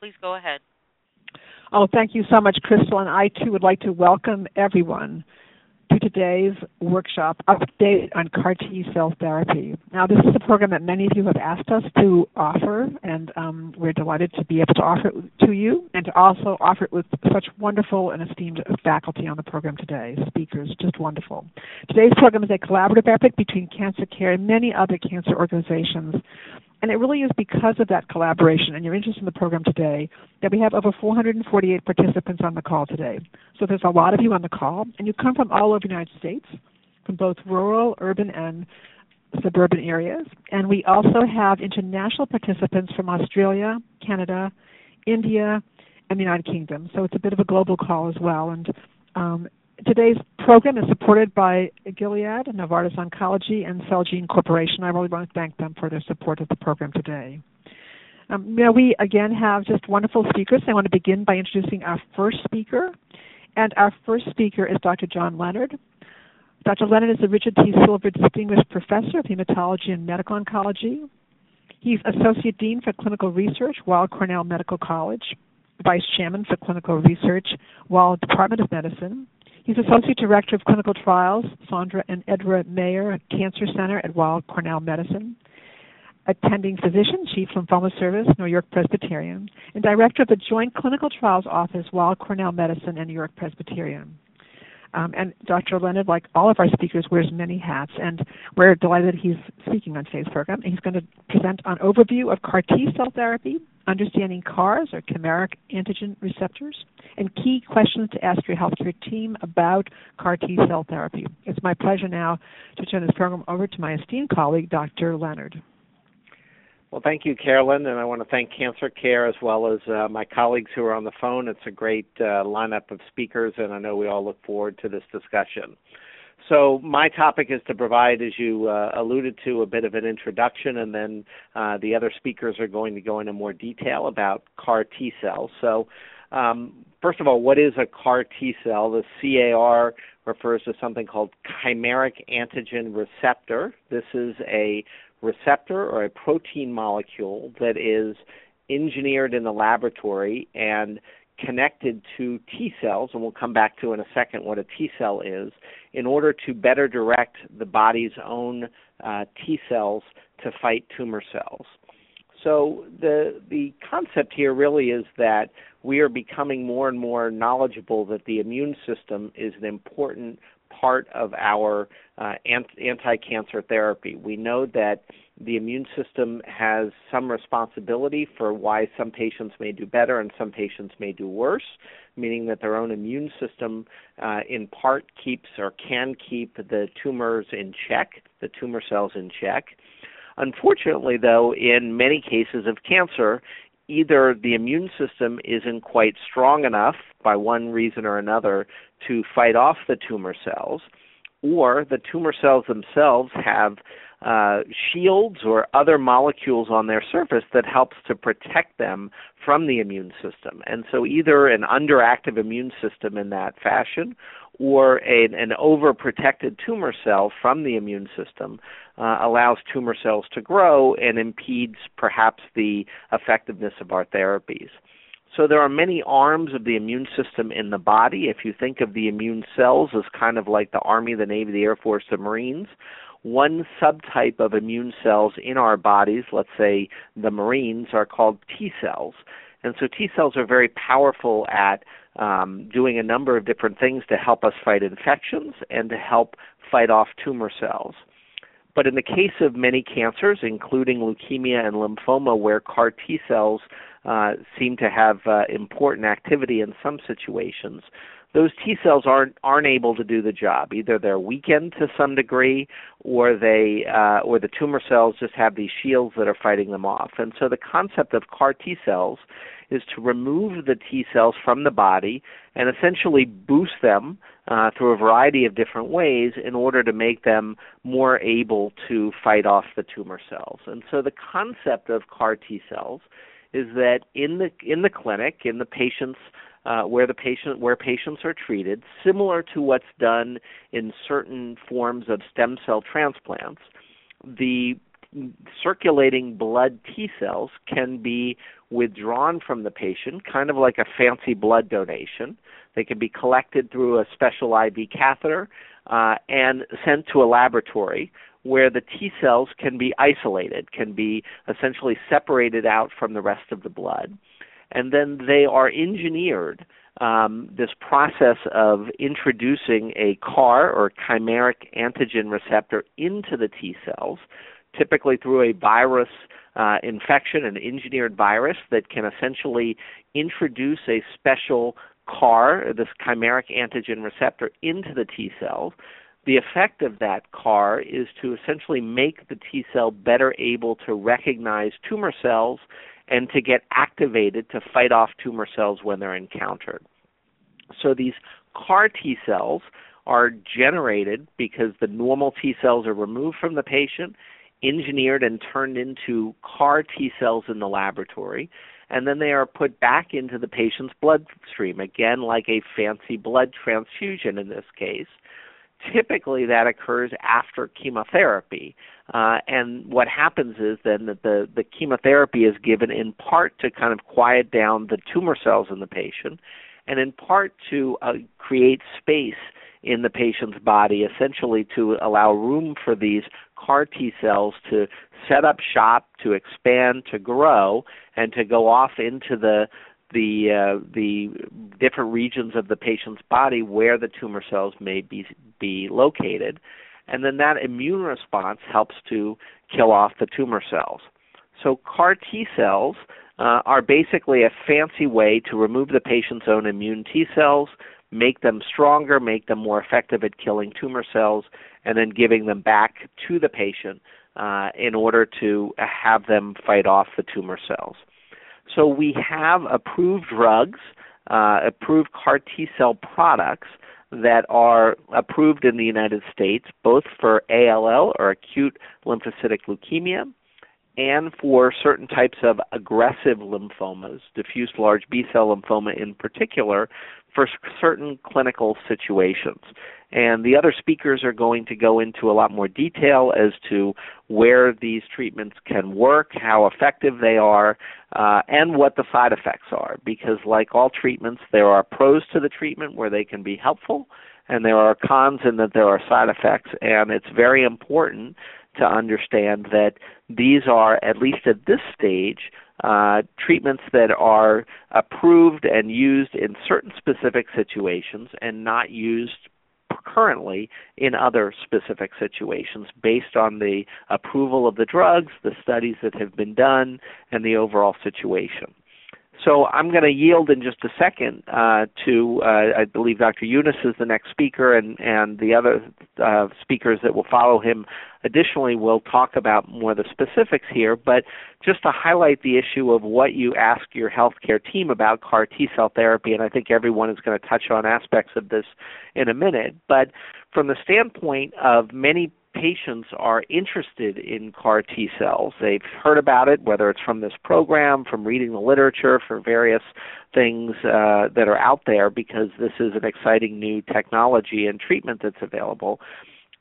Please go ahead. Oh, thank you so much, Crystal. And I too would like to welcome everyone to today's workshop update on CAR T cell therapy. Now, this is a program that many of you have asked us to offer, and um, we're delighted to be able to offer it to you and to also offer it with such wonderful and esteemed faculty on the program today, speakers, just wonderful. Today's program is a collaborative effort between Cancer Care and many other cancer organizations and it really is because of that collaboration and your interest in the program today that we have over 448 participants on the call today. So there's a lot of you on the call, and you come from all over the United States, from both rural, urban, and suburban areas. And we also have international participants from Australia, Canada, India, and the United Kingdom. So it's a bit of a global call as well. And um, Today's program is supported by Gilead, Novartis Oncology, and Celgene Corporation. I really want to thank them for their support of the program today. Um, know, we again have just wonderful speakers. I want to begin by introducing our first speaker. And our first speaker is Dr. John Leonard. Dr. Leonard is the Richard T. Silver Distinguished Professor of Hematology and Medical Oncology. He's Associate Dean for Clinical Research, Weill Cornell Medical College, Vice Chairman for Clinical Research, Weill Department of Medicine, He's Associate Director of Clinical Trials, Sandra and Edward Meyer Cancer Center at Weill Cornell Medicine, Attending Physician, Chief Lymphoma Service, New York Presbyterian, and Director of the Joint Clinical Trials Office, Weill Cornell Medicine and New York Presbyterian. Um, and Dr. Leonard, like all of our speakers, wears many hats, and we're delighted he's speaking on today's program. He's going to present an overview of CAR T cell therapy, understanding CARs or chimeric antigen receptors, and key questions to ask your healthcare team about CAR T cell therapy. It's my pleasure now to turn this program over to my esteemed colleague, Dr. Leonard. Well, thank you, Carolyn, and I want to thank Cancer Care as well as uh, my colleagues who are on the phone. It's a great uh, lineup of speakers, and I know we all look forward to this discussion. So, my topic is to provide, as you uh, alluded to, a bit of an introduction, and then uh, the other speakers are going to go into more detail about CAR T cells. So, um, first of all, what is a CAR T cell? The CAR refers to something called chimeric antigen receptor. This is a receptor or a protein molecule that is engineered in the laboratory and connected to T cells, and we'll come back to in a second what a T cell is, in order to better direct the body's own uh, T cells to fight tumor cells. So the the concept here really is that we are becoming more and more knowledgeable that the immune system is an important part of our uh, anti-cancer therapy. We know that the immune system has some responsibility for why some patients may do better and some patients may do worse, meaning that their own immune system, uh, in part, keeps or can keep the tumors in check, the tumor cells in check. Unfortunately, though, in many cases of cancer, either the immune system isn't quite strong enough by one reason or another to fight off the tumor cells, or the tumor cells themselves have uh, shields or other molecules on their surface that helps to protect them from the immune system. And so either an underactive immune system in that fashion or a, an overprotected tumor cell from the immune system uh, allows tumor cells to grow and impedes perhaps the effectiveness of our therapies. So there are many arms of the immune system in the body. If you think of the immune cells as kind of like the Army, the Navy, the Air Force, the Marines, one subtype of immune cells in our bodies, let's say the Marines, are called T cells. And so T cells are very powerful at um, doing a number of different things to help us fight infections and to help fight off tumor cells. But in the case of many cancers, including leukemia and lymphoma, where CAR T cells uh, seem to have uh, important activity in some situations, those T cells aren't aren't able to do the job. Either they're weakened to some degree, or they uh, or the tumor cells just have these shields that are fighting them off. And so the concept of CAR T cells is to remove the T cells from the body and essentially boost them uh, through a variety of different ways in order to make them more able to fight off the tumor cells. And so the concept of CAR T cells is that in the in the clinic, in the patient's uh, where the patient where patients are treated, similar to what's done in certain forms of stem cell transplants, the circulating blood T cells can be withdrawn from the patient, kind of like a fancy blood donation. They can be collected through a special IV catheter uh, and sent to a laboratory where the T cells can be isolated, can be essentially separated out from the rest of the blood. And then they are engineered, um, this process of introducing a CAR or chimeric antigen receptor into the T cells, typically through a virus uh, infection, an engineered virus that can essentially introduce a special CAR, this chimeric antigen receptor, into the T cells. The effect of that CAR is to essentially make the T cell better able to recognize tumor cells and to get activated to fight off tumor cells when they're encountered. So these CAR T cells are generated because the normal T cells are removed from the patient, engineered and turned into CAR T cells in the laboratory, and then they are put back into the patient's bloodstream, again, like a fancy blood transfusion in this case typically that occurs after chemotherapy. Uh, and what happens is then that the, the chemotherapy is given in part to kind of quiet down the tumor cells in the patient, and in part to uh, create space in the patient's body, essentially to allow room for these CAR T cells to set up shop, to expand, to grow, and to go off into the the uh, the different regions of the patient's body where the tumor cells may be be located, and then that immune response helps to kill off the tumor cells. So CAR T cells uh, are basically a fancy way to remove the patient's own immune T cells, make them stronger, make them more effective at killing tumor cells, and then giving them back to the patient uh, in order to have them fight off the tumor cells. So we have approved drugs, uh, approved CAR T cell products that are approved in the United States, both for ALL or acute lymphocytic leukemia, and for certain types of aggressive lymphomas, diffuse large B cell lymphoma in particular, for certain clinical situations. And the other speakers are going to go into a lot more detail as to where these treatments can work, how effective they are, uh, and what the side effects are. Because, like all treatments, there are pros to the treatment where they can be helpful, and there are cons in that there are side effects. And it's very important to understand that these are, at least at this stage, uh, treatments that are approved and used in certain specific situations and not used currently in other specific situations based on the approval of the drugs, the studies that have been done, and the overall situation. So I'm going to yield in just a second uh, to, uh, I believe Dr. Younes is the next speaker, and, and the other uh, speakers that will follow him additionally will talk about more of the specifics here. But just to highlight the issue of what you ask your healthcare team about CAR T cell therapy, and I think everyone is going to touch on aspects of this in a minute. But from the standpoint of many patients are interested in CAR T cells. They've heard about it, whether it's from this program, from reading the literature, for various things uh, that are out there, because this is an exciting new technology and treatment that's available.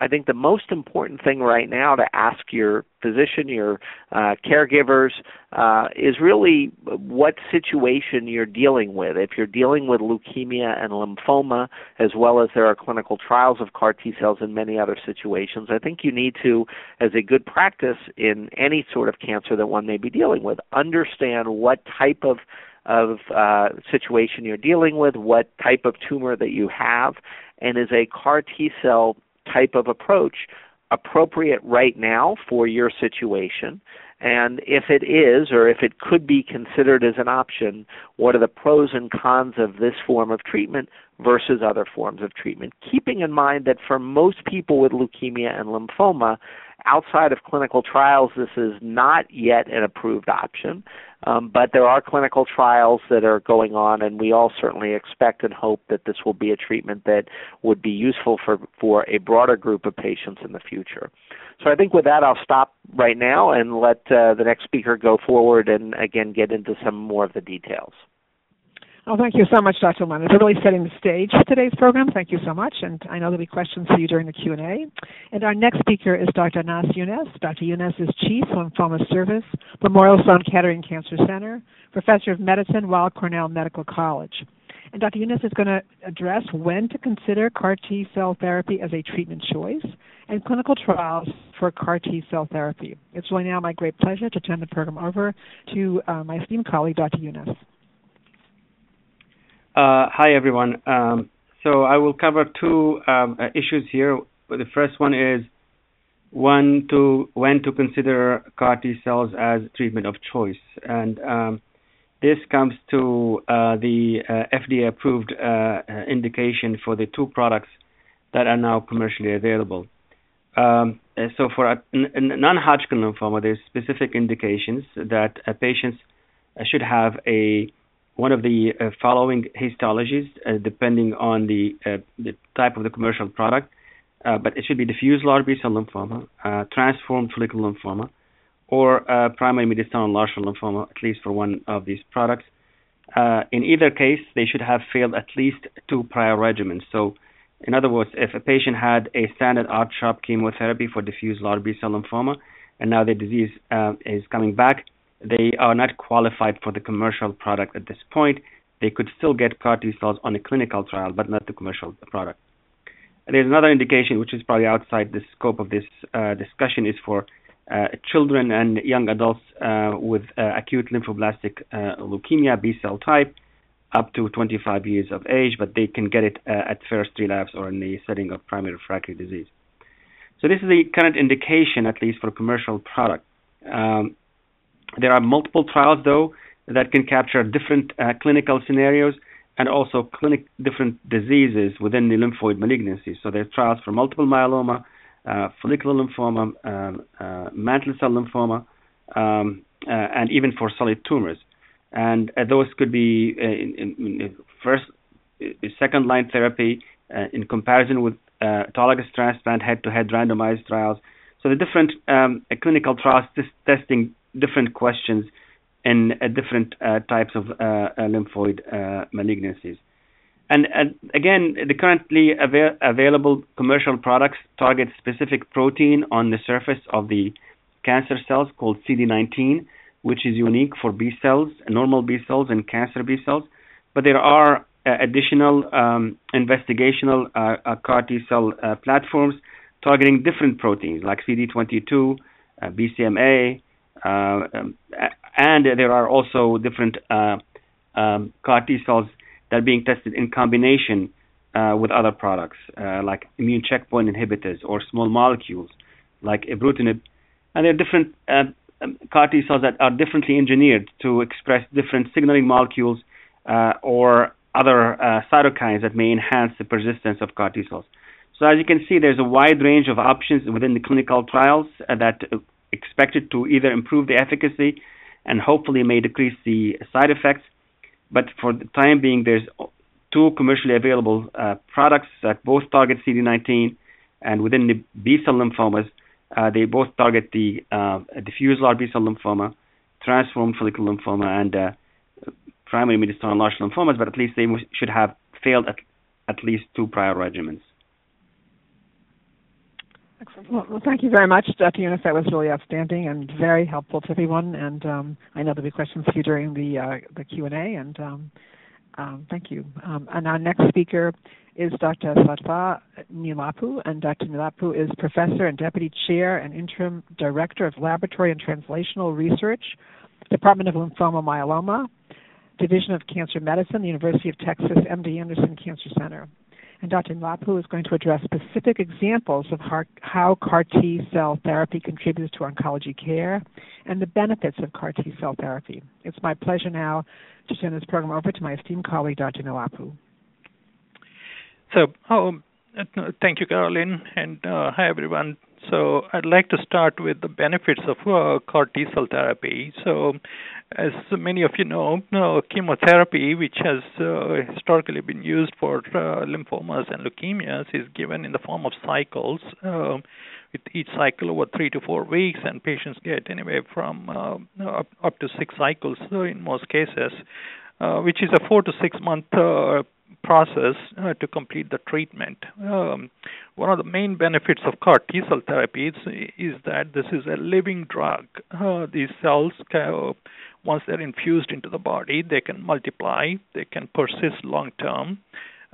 I think the most important thing right now to ask your physician, your uh, caregivers, uh, is really what situation you're dealing with. If you're dealing with leukemia and lymphoma, as well as there are clinical trials of CAR T cells in many other situations, I think you need to, as a good practice in any sort of cancer that one may be dealing with, understand what type of of uh, situation you're dealing with, what type of tumor that you have, and is a CAR T cell type of approach appropriate right now for your situation And if it is, or if it could be considered as an option, what are the pros and cons of this form of treatment versus other forms of treatment? Keeping in mind that for most people with leukemia and lymphoma, outside of clinical trials, this is not yet an approved option. Um, but there are clinical trials that are going on, and we all certainly expect and hope that this will be a treatment that would be useful for, for a broader group of patients in the future. So I think with that, I'll stop right now and let uh, the next speaker go forward and again get into some more of the details. Well, thank you so much, Dr. Leonard, for really setting the stage for today's program. Thank you so much, and I know there'll be questions for you during the Q&A. And our next speaker is Dr. Anas Younes. Dr. Younes is Chief Lymphoma Service, Memorial Sloan Kettering Cancer Center, Professor of Medicine, Weill Cornell Medical College. And Dr. Younes is going to address when to consider CAR T cell therapy as a treatment choice and clinical trials for CAR T cell therapy. It's really now my great pleasure to turn the program over to uh, my esteemed colleague, Dr. Younes. Uh, hi, everyone. Um, so I will cover two um, uh, issues here. The first one is to when to consider CAR T cells as treatment of choice, and um, this comes to uh, the uh, FDA-approved uh, uh, indication for the two products that are now commercially available. Um, so for a non-Hodgkin lymphoma, there's specific indications that patients should have a one of the uh, following histologies, uh, depending on the, uh, the type of the commercial product, uh, but it should be diffuse large B-cell lymphoma, uh, transformed follicular lymphoma, or uh, primary mediastinal large cell lymphoma, at least for one of these products. in either case, they should have failed at least two prior regimens. So, in other words, if a patient had a standard R-CHOP chemotherapy for diffuse large B-cell lymphoma, and now the disease is coming back, they are not qualified for the commercial product at this point. They could still get CAR T cells on a clinical trial, but not the commercial product. There's another indication, which is probably outside the scope of this uh, discussion, is for uh, children and young adults uh, with uh, acute lymphoblastic uh, leukemia B cell type up to 25 years of age, but they can get it uh, at first relapse or in the setting of primary refractory disease. So this is the current indication, at least for commercial product. Um, there are multiple trials, though, that can capture different uh, clinical scenarios and also clinic different diseases within the lymphoid malignancies. So there are trials for multiple myeloma, uh, follicular lymphoma, um, uh, mantle cell lymphoma, um, uh, and even for solid tumors. And uh, those could be uh, in, in, in first, second line therapy in comparison with autologous transplant head-to-head randomized trials. So the different um, clinical trials testing different questions in uh, different uh, types of uh, lymphoid malignancies. And, again, the currently avail- available commercial products target specific protein on the surface of the cancer cells called CD19, which is unique for B cells, normal B cells, and cancer B cells. But there are uh, additional um, investigational uh, uh, CAR T cell platforms targeting different proteins like CD22, BCMA, and there are also different uh, um, CAR T cells that are being tested in combination uh, with other products like immune checkpoint inhibitors or small molecules like ibrutinib. And there are different um, CAR T cells that are differently engineered to express different signaling molecules uh, or other uh, cytokines that may enhance the persistence of CAR T cells. So as you can see, there's a wide range of options within the clinical trials uh, that expected to either improve the efficacy and hopefully may decrease the side effects. But for the time being, there's two commercially available uh, products that both target CD19, and within the B cell lymphomas, uh, they both target the uh, diffuse large B cell lymphoma, transformed follicular lymphoma, and uh, primary mediastinal large lymphomas. But at least they should have failed at, at least two prior regimens. Excellent. Well, well, thank you very much, Dr. Younes. That was really outstanding and very helpful to everyone. And um, I know there'll be questions for you during the uh, the Q and A. And um, um, thank you. Um, and our next speaker is Dr. Sattva Neelapu, and Dr. Neelapu is professor and deputy chair and interim director of laboratory and translational research, Department of Lymphoma Myeloma, Division of Cancer Medicine, the University of Texas MD Anderson Cancer Center. And Dr. Neelapu is going to address specific examples of how CAR T cell therapy contributes to oncology care and the benefits of CAR T cell therapy. It's my pleasure now to turn this program over to my esteemed colleague, Dr. Neelapu. So, um, thank you, Caroline, and uh, hi, everyone. So I'd like to start with the benefits of uh, CAR T cell therapy. So, as many of you know, uh, chemotherapy, which has uh, historically been used for uh, lymphomas and leukemias, is given in the form of cycles. Um, with each cycle over three to four weeks, and patients get anywhere from uh, up, up to six cycles in most cases, which is a four to six month process uh, to complete the treatment. Um, one of the main benefits of CAR T cell therapy is, is that this is a living drug. Uh, these cells, once they're infused into the body, they can multiply, they can persist long term,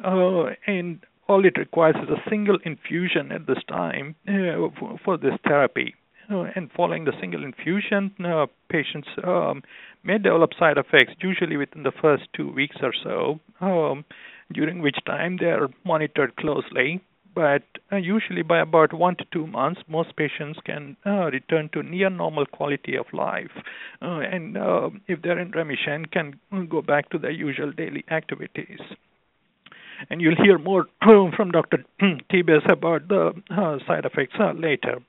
uh, and all it requires is a single infusion at this time uh, for, for, this therapy. Uh, and following the single infusion, uh, patients um, may develop side effects, usually within the first two weeks or so. Um, during which time they are monitored closely. But uh, usually, by about one to two months, most patients can uh, return to near normal quality of life, uh, and uh, if they're in remission, can go back to their usual daily activities. And you'll hear more from Dr. Tibes about the uh, side effects later.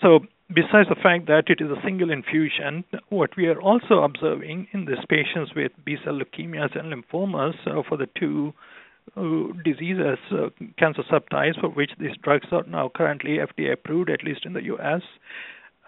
So, besides the fact that it is a single infusion, what we are also observing in these patients with B cell leukemias and lymphomas for the two diseases, uh, cancer subtypes for which these drugs are now currently FDA approved, at least in the US,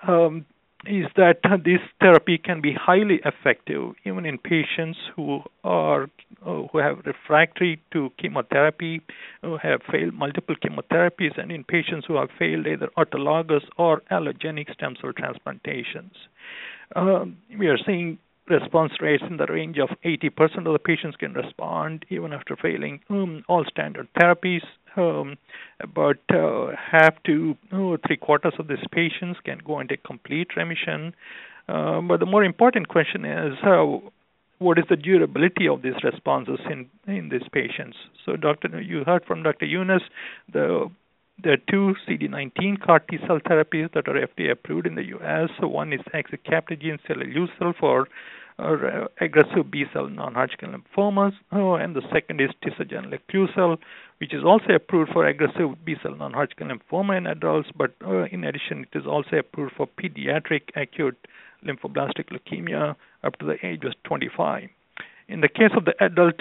um, is that this therapy can be highly effective even in patients who are uh, who have refractory to chemotherapy, who have failed multiple chemotherapies, and in patients who have failed either autologous or allogenic stem cell transplantations. Um, we are seeing response rates in the range of 80% of the patients can respond even after failing um, all standard therapies. Um, about uh, half to oh, three quarters of these patients can go into complete remission. Uh, but the more important question is what is the durability of these responses in in these patients? So, Doctor, you heard from Dr. Younes the there are two CD19 CAR T cell therapies that are FDA approved in the U.S. So one is axicabtagene ciloleucel for aggressive B cell non-Hodgkin lymphomas, oh, and the second is tisagenlecleucel, leclusel, which is also approved for aggressive B cell non-Hodgkin lymphoma in adults, but uh, in addition, it is also approved for pediatric acute lymphoblastic leukemia up to the age of 25. In the case of the adult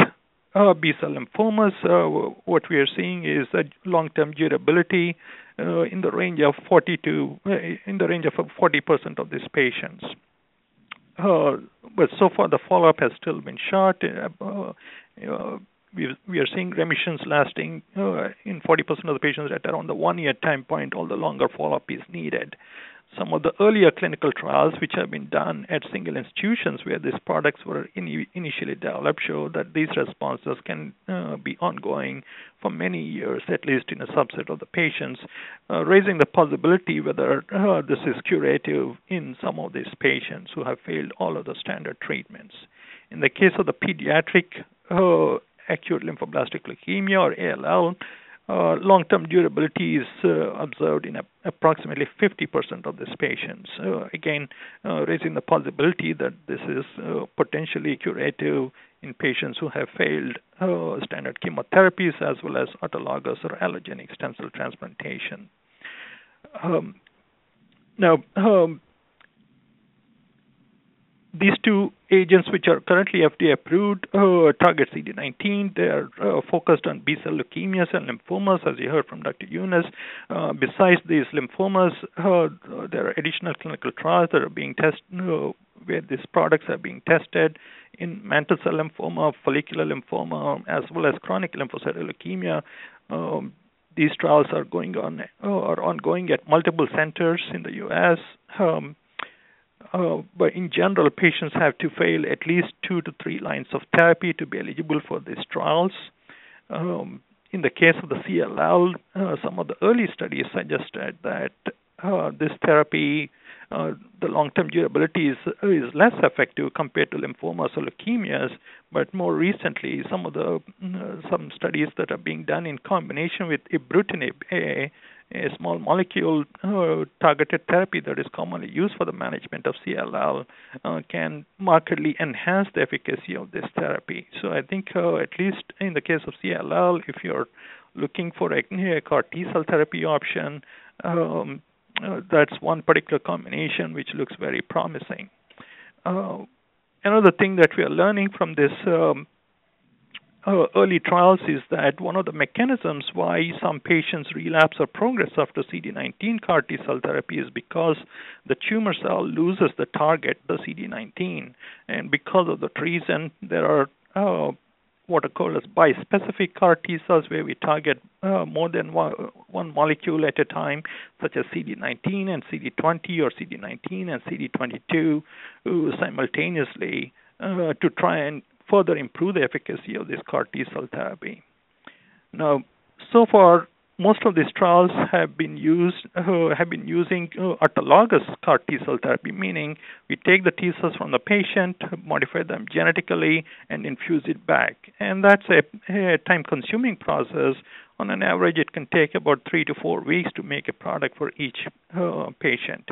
uh, B cell lymphomas, uh, what we are seeing is a long-term durability uh, in the range of 40 to uh, in the range of 40% of these patients. Uh, but so far the follow-up has still been short. Uh, we, we are seeing remissions lasting in 40% of the patients at around the one-year time point. All the longer follow-up is needed. Some of the earlier clinical trials, which have been done at single institutions where these products were in, initially developed, show that these responses can uh, be ongoing for many years, at least in a subset of the patients, uh, raising the possibility whether uh, this is curative in some of these patients who have failed all of the standard treatments. In the case of the pediatric uh, acute lymphoblastic leukemia or ALL, long-term durability is uh, observed in approximately 50% of these patients. Uh, again, uh, raising the possibility that this is uh, potentially curative in patients who have failed uh, standard chemotherapies as well as autologous or allogenic stem cell transplantation. Um, now, um, these two agents, which are currently FDA approved, uh, target CD19. They are uh, focused on B cell leukemias and lymphomas, as you heard from Dr. Younes. Uh, besides these lymphomas, uh, there are additional clinical trials that are being tested, uh, where these products are being tested in mantle cell lymphoma, follicular lymphoma, as well as chronic lymphocytic leukemia. Um, these trials are going on uh, are ongoing at multiple centers in the U.S. Um, uh, but in general, patients have to fail at least two to three lines of therapy to be eligible for these trials. Um, in the case of the CLL, uh, some of the early studies suggested that uh, this therapy uh, the long-term durability is is less effective compared to lymphomas or leukemias. But more recently, some of the uh, some studies that are being done in combination with ibrutinib, a, a small molecule uh, targeted therapy that is commonly used for the management of CLL, uh, can markedly enhance the efficacy of this therapy. So I think uh, at least in the case of CLL, if you're looking for a, a CAR T cell therapy option, um, uh, that's one particular combination which looks very promising. Uh, another thing that we are learning from this um, early trials is that one of the mechanisms why some patients relapse or progress after CD19 CAR T cell therapy is because the tumor cell loses the target, the CD19, and because of that reason, there are uh, what are called as bispecific CAR T cells, where we target uh, more than one, one, molecule at a time, such as CD19 and CD20 or CD19 and CD22 uh, simultaneously uh, to try and further improve the efficacy of this CAR T cell therapy. Now, so far, most of these trials have been used uh, have been using uh, autologous CAR T cell therapy, meaning we take the T cells from the patient, modify them genetically, and infuse it back. And that's a, a time-consuming process. On an average, it can take about three to four weeks to make a product for each uh, patient.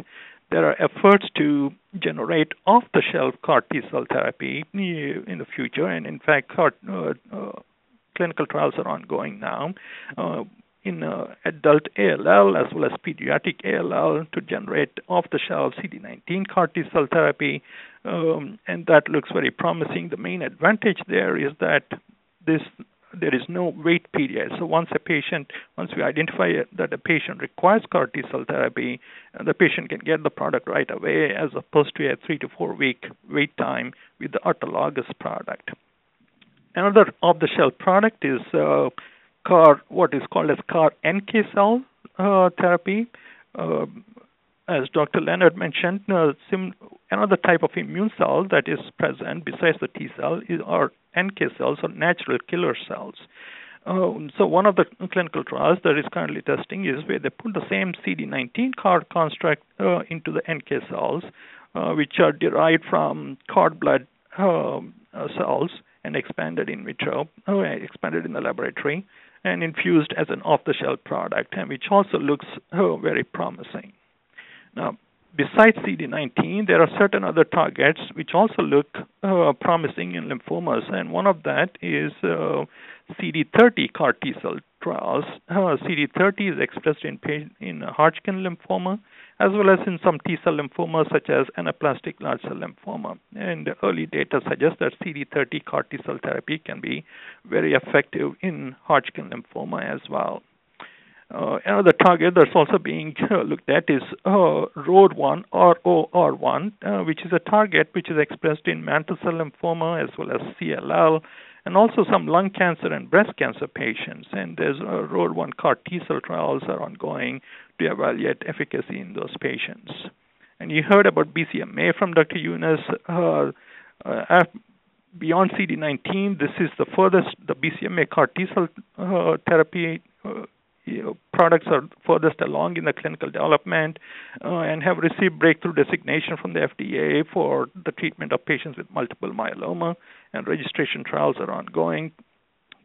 There are efforts to generate off-the-shelf CAR T cell therapy uh, in the future, and in fact, CAR, uh, uh, clinical trials are ongoing now in uh, adult ALL as well as pediatric ALL to generate off-the-shelf CD19 CAR T cell therapy, um, and that looks very promising. The main advantage there is that this there is no wait period. So once a patient, once we identify that a patient requires CAR T cell therapy, the patient can get the product right away, as opposed to a three to four week wait time with the autologous product. Another off-the-shelf product is uh, CAR, what is called as CAR NK cell uh, therapy. Uh, as Dr. Leonard mentioned, uh, sim- another type of immune cell that is present besides the T cell is our NK cells or natural killer cells. Uh, so one of the clinical trials that is currently testing is where they put the same CD19 CAR construct uh, into the NK cells, uh, which are derived from cord blood um, uh, cells and expanded in vitro, uh, expanded in the laboratory and infused as an off-the-shelf product, and which also looks oh, very promising. Now, besides CD19, there are certain other targets which also look uh, promising in lymphomas, and one of that is uh, CD30 CAR T cell trials. Uh, CD30 is expressed in, in Hodgkin lymphoma, as well as in some T cell lymphomas such as anaplastic large cell lymphoma. And early data suggests that CD30 CAR T cell therapy can be very effective in Hodgkin lymphoma as well. Uh, another target that's also being looked at is uh, ROR1 ROR1, uh, which is a target which is expressed in mantle cell lymphoma as well as CLL, and also some lung cancer and breast cancer patients. And there's uh, ROR1 CAR T cell trials are ongoing to evaluate efficacy in those patients. And you heard about BCMA from Dr. Younes. Uh, uh, beyond CD19, this is the furthest, the BCMA CAR T cell uh, therapy uh, you know, products are furthest along in the clinical development uh, and have received breakthrough designation from the FDA for the treatment of patients with multiple myeloma, and registration trials are ongoing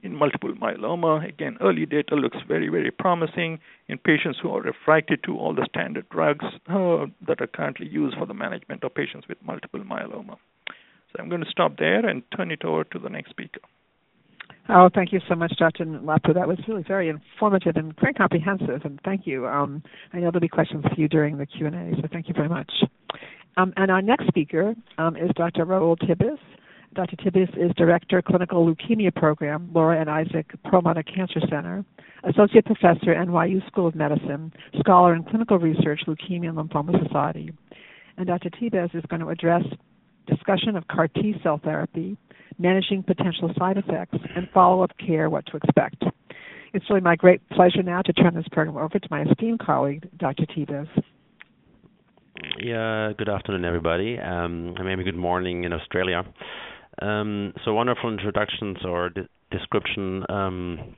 in multiple myeloma. Again, early data looks very, very promising in patients who are refractory to all the standard drugs uh, that are currently used for the management of patients with multiple myeloma. So I'm going to stop there and turn it over to the next speaker. Oh, thank you so much, Dr. Lapu. That was really very informative and very comprehensive, and thank you. Um, I know there'll be questions for you during the Q&A, so thank you very much. Um, and our next speaker um, is Dr. Raoul Tibes. Dr. Tibes is Director, Clinical Leukemia Program, Laura and Isaac Perlmutter Cancer Center, Associate Professor, NYU School of Medicine, Scholar in Clinical Research, Leukemia and Lymphoma Society. And Dr. Tibes is going to address discussion of CAR T cell therapy, managing potential side effects, and follow up care, what to expect. It's really my great pleasure now to turn this program over to my esteemed colleague, Dr. Tibes. Yeah, good afternoon, everybody. Um, maybe good morning in Australia. Um, so wonderful introductions or de- description. Um,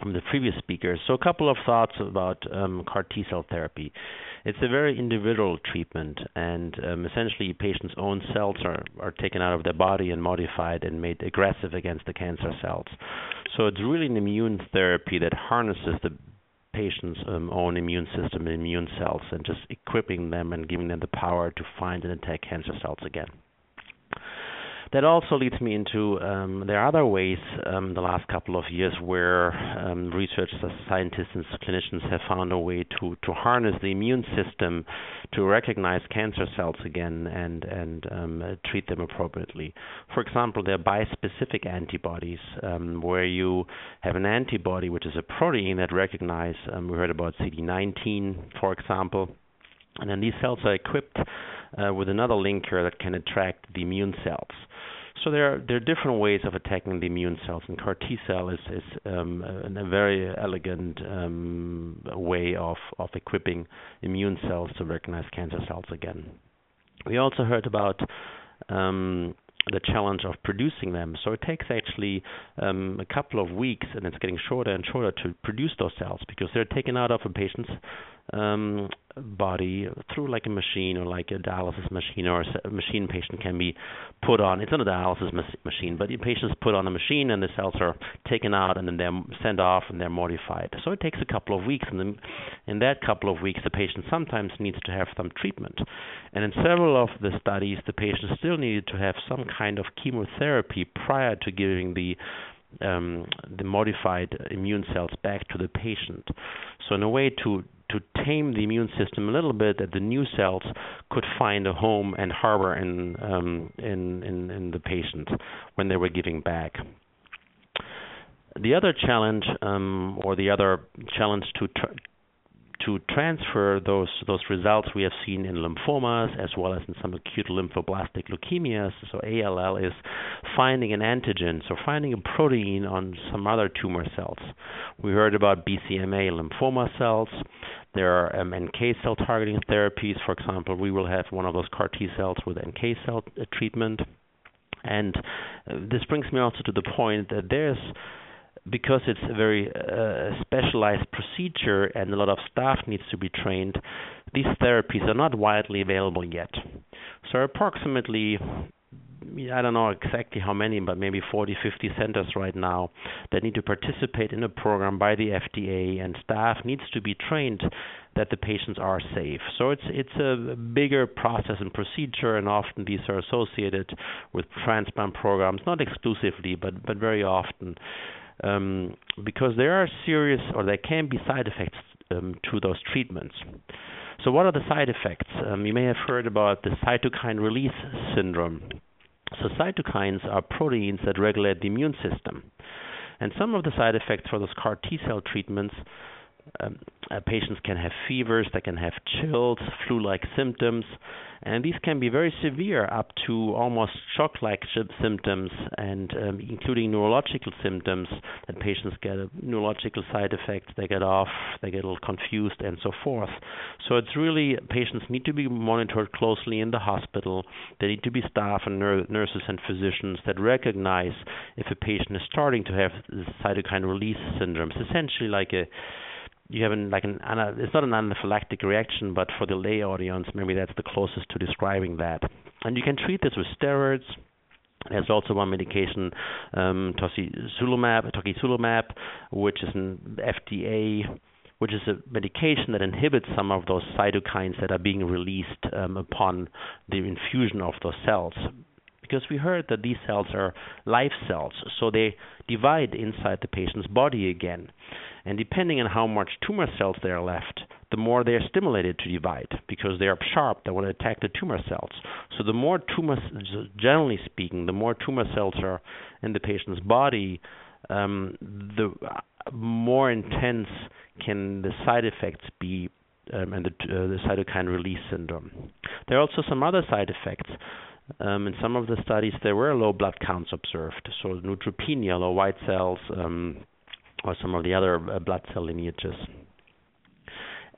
from the previous speakers. So a couple of thoughts about um, CAR T cell therapy. It's a very individual treatment, and um, essentially, patients' own cells are, are taken out of their body and modified and made aggressive against the cancer cells. So it's really an immune therapy that harnesses the patient's um, own immune system and immune cells and just equipping them and giving them the power to find and attack cancer cells again that also leads me into um, there are other ways um, the last couple of years where um, researchers, scientists, and clinicians have found a way to, to harness the immune system to recognize cancer cells again and and um, treat them appropriately. For example, there are bispecific antibodies um, where you have an antibody which is a protein that recognizes. Um, we heard about CD19, for example, and then these cells are equipped uh, with another linker that can attract the immune cells. So there are there are different ways of attacking the immune cells, and CAR T cell is is um, a, a very elegant um, way of of equipping immune cells to recognize cancer cells again. We also heard about um, the challenge of producing them. So it takes actually um, a couple of weeks, and it's getting shorter and shorter to produce those cells because they're taken out of a patient's um, body through like a machine or like a dialysis machine or a machine patient can be put on. It's not a dialysis machine, but the patient's put on a machine and the cells are taken out and then they're sent off and they're modified. So it takes a couple of weeks, and then in that couple of weeks, the patient sometimes needs to have some treatment. And in several of the studies, the patient still needed to have some kind of chemotherapy prior to giving the um, the modified immune cells back to the patient. So in a way to to tame the immune system a little bit, that the new cells could find a home and harbor in um, in, in, in the patient when they were giving back. The other challenge, um, or the other challenge to tr- to transfer those those results we have seen in lymphomas as well as in some acute lymphoblastic leukemias, so ALL, is finding an antigen, so finding a protein on some other tumor cells. We heard about BCMA lymphoma cells. There are um, NK cell targeting therapies. For example, we will have one of those CAR T cells with NK cell uh, treatment. And uh, this brings me also to the point that there's because it's a very uh, specialized procedure and a lot of staff needs to be trained, these therapies are not widely available yet. So approximately I don't know exactly how many, but maybe 40, 50 centers right now that need to participate in a program by the FDA, and staff needs to be trained that the patients are safe. So it's it's a bigger process and procedure, and often these are associated with transplant programs, not exclusively, but but very often um, because there are serious or there can be side effects um, to those treatments. So, what are the side effects? Um, you may have heard about the cytokine release syndrome. So, cytokines are proteins that regulate the immune system. And some of the side effects for those CAR T cell treatments um, uh, patients can have fevers, they can have chills, flu-like symptoms, and these can be very severe, up to almost shock-like symptoms, and um, including neurological symptoms. That patients get a neurological side effects, they get off, they get a little confused, and so forth. So it's really patients need to be monitored closely in the hospital. They need to be staff and nur- nurses and physicians that recognize if a patient is starting to have cytokine release syndromes, essentially like a you have an, like an it's not an anaphylactic reaction, but for the lay audience, maybe that's the closest to describing that. And you can treat this with steroids. There's also one medication, um, tocilizumab, tocilizumab, which is an FDA, which is a medication that inhibits some of those cytokines that are being released um, upon the infusion of those cells because we heard that these cells are live cells, so they divide inside the patient's body again. And depending on how much tumor cells there are left, the more they are stimulated to divide because they are sharp, they want to attack the tumor cells. So the more tumor, generally speaking, the more tumor cells are in the patient's body, um, the more intense can the side effects be um, and the, uh, the cytokine release syndrome. There are also some other side effects. Um, in some of the studies, there were low blood counts observed, so neutropenia, low white cells, um, or some of the other uh, blood cell lineages.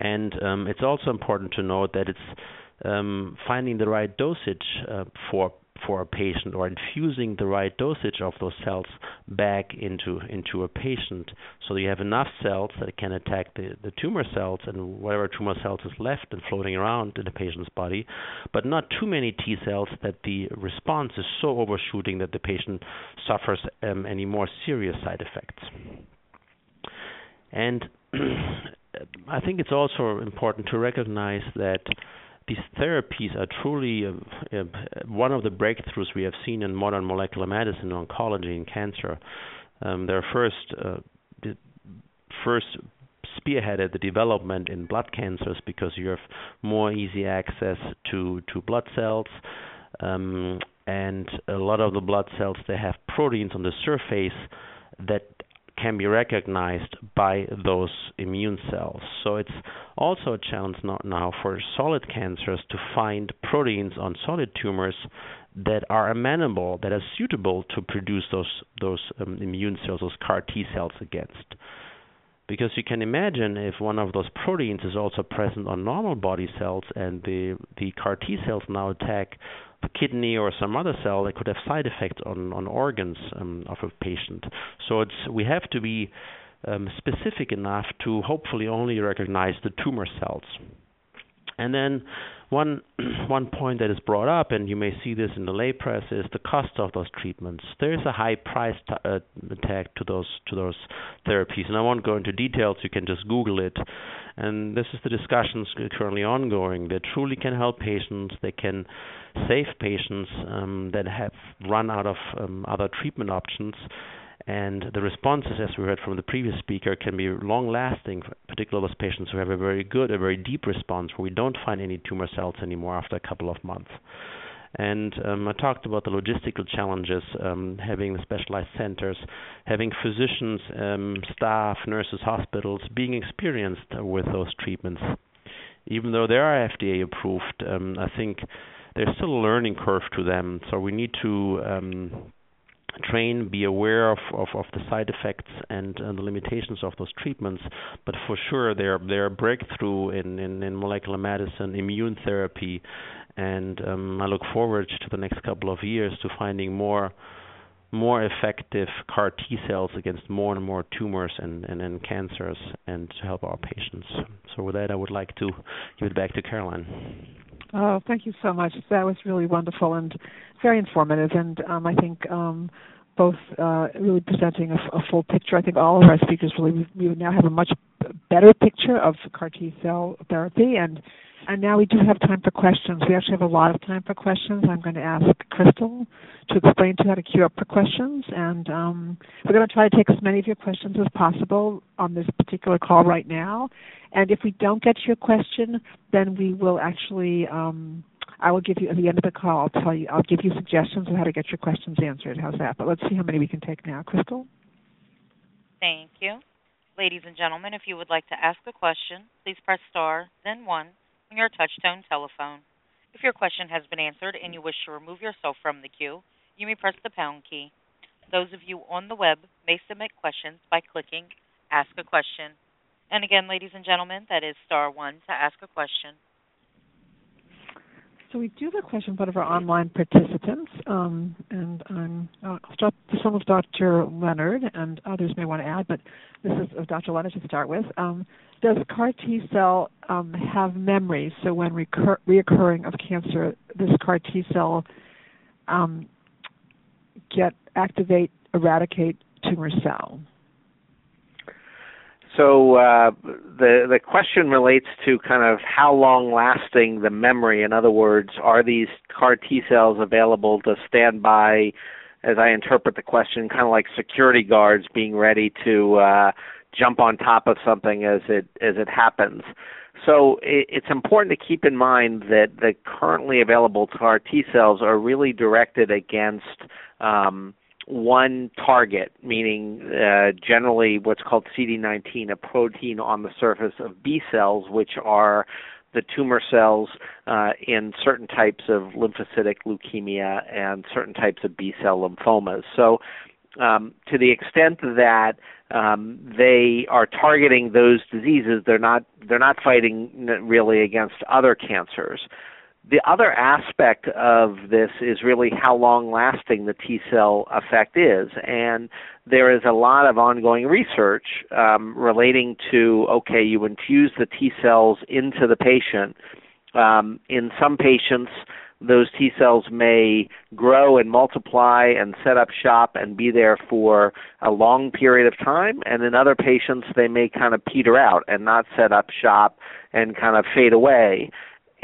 And um, it's also important to note that it's um, finding the right dosage uh, for for a patient or infusing the right dosage of those cells back into into a patient so you have enough cells that can attack the, the tumor cells and whatever tumor cells is left and floating around in the patient's body but not too many T cells that the response is so overshooting that the patient suffers um, any more serious side effects and I think it's also important to recognize that these therapies are truly uh, uh, one of the breakthroughs we have seen in modern molecular medicine, oncology, and cancer. Um, they're first uh, first spearheaded the development in blood cancers because you have more easy access to to blood cells. Um, and a lot of the blood cells they have proteins on the surface that can be recognized by those immune cells. So it's also a challenge now for solid cancers to find proteins on solid tumors that are amenable, that are suitable to produce those those um, immune cells, those CAR T cells against. Because you can imagine if one of those proteins is also present on normal body cells and the the CAR T cells now attack kidney or some other cell that could have side effects on on organs um, of a patient. So it's we have to be um, specific enough to hopefully only recognize the tumor cells. And then one one point that is brought up, and you may see this in the lay press, is the cost of those treatments. There is a high price t- uh, tag to those to those therapies, and I won't go into details. You can just Google it. And this is the discussions currently ongoing. They truly can help patients. They can save patients um, that have run out of um, other treatment options. And the responses, as we heard from the previous speaker, can be long lasting, particularly those patients who have a very good, a very deep response where we don't find any tumor cells anymore after a couple of months. And um, I talked about the logistical challenges, um, having specialized centers, having physicians, um, staff, nurses, hospitals being experienced with those treatments. Even though they are FDA approved, um, I think there's still a learning curve to them. So we need to um, train, be aware of, of, of the side effects and, and, the limitations of those treatments. But for sure, they're they're a breakthrough in, in, in molecular medicine, immune therapy, and um, I look forward to the next couple of years to finding more more effective CAR T cells against more and more tumors and, and, and cancers and to help our patients. So with that I would like to give it back to Caroline. Oh, thank you so much. That was really wonderful and very informative and um, I think um, both uh, really presenting a, a, full picture. I think all of our speakers really we now have a much better picture of CAR T cell therapy and and now we do have time for questions. We actually have a lot of time for questions. I'm going to ask Crystal to explain to you how to queue up for questions. And um, we're going to try to take as many of your questions as possible on this particular call right now. And if we don't get your question, then we will actually, um, I will give you, at the end of the call, I'll tell you, I'll give you suggestions on how to get your questions answered. How's that? But let's see how many we can take now. Crystal? Thank you. Ladies and gentlemen, if you would like to ask a question, please press star, then one on your touchtone telephone. If your question has been answered and you wish to remove yourself from the queue, you may press the pound key. Those of you on the web may submit questions by clicking Ask a Question. And again, ladies and gentlemen, that is star one to ask a question. So we do have a question from one of our online participants, um, and I'll start this one with Dr. Leonard, and others may want to add, but this is of Dr. Leonard to start with. Um, does CAR T cell um, have memory? So when recur- reoccurring of cancer, this CAR T cell um, get activate, eradicate tumor cell? So uh, the the question relates to kind of how long lasting the memory. In other words, are these CAR T cells available to stand by, as I interpret the question, kind of like security guards being ready to uh, jump on top of something as it as it happens. So it, it's important to keep in mind that the currently available CAR T cells are really directed against um, one target, meaning uh, generally what's called CD19, a protein on the surface of B cells, which are the tumor cells uh, in certain types of lymphocytic leukemia and certain types of B cell lymphomas. So, um, to the extent that um, they are targeting those diseases, they're not they're not fighting really against other cancers. The other aspect of this is really how long lasting the T cell effect is. And there is a lot of ongoing research um, relating to okay, you infuse the T cells into the patient. Um, in some patients, those T cells may grow and multiply and set up shop and be there for a long period of time. And in other patients, they may kind of peter out and not set up shop and kind of fade away.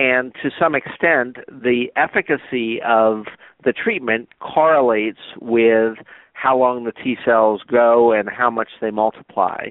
And to some extent, the efficacy of the treatment correlates with how long the T cells go and how much they multiply.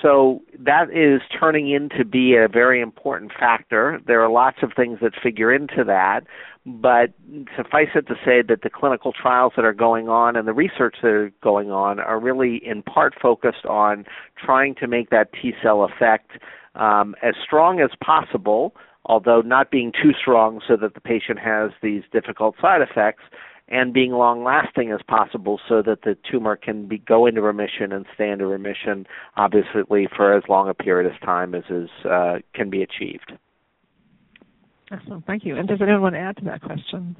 So that is turning into be a very important factor. There are lots of things that figure into that, but suffice it to say that the clinical trials that are going on and the research that are going on are really in part focused on trying to make that T cell effect um, as strong as possible, although not being too strong so that the patient has these difficult side effects, and being long lasting as possible so that the tumor can be, go into remission and stay into remission, obviously, for as long a period of time as is, uh, can be achieved. Excellent. Thank you. And does anyone want to add to that question?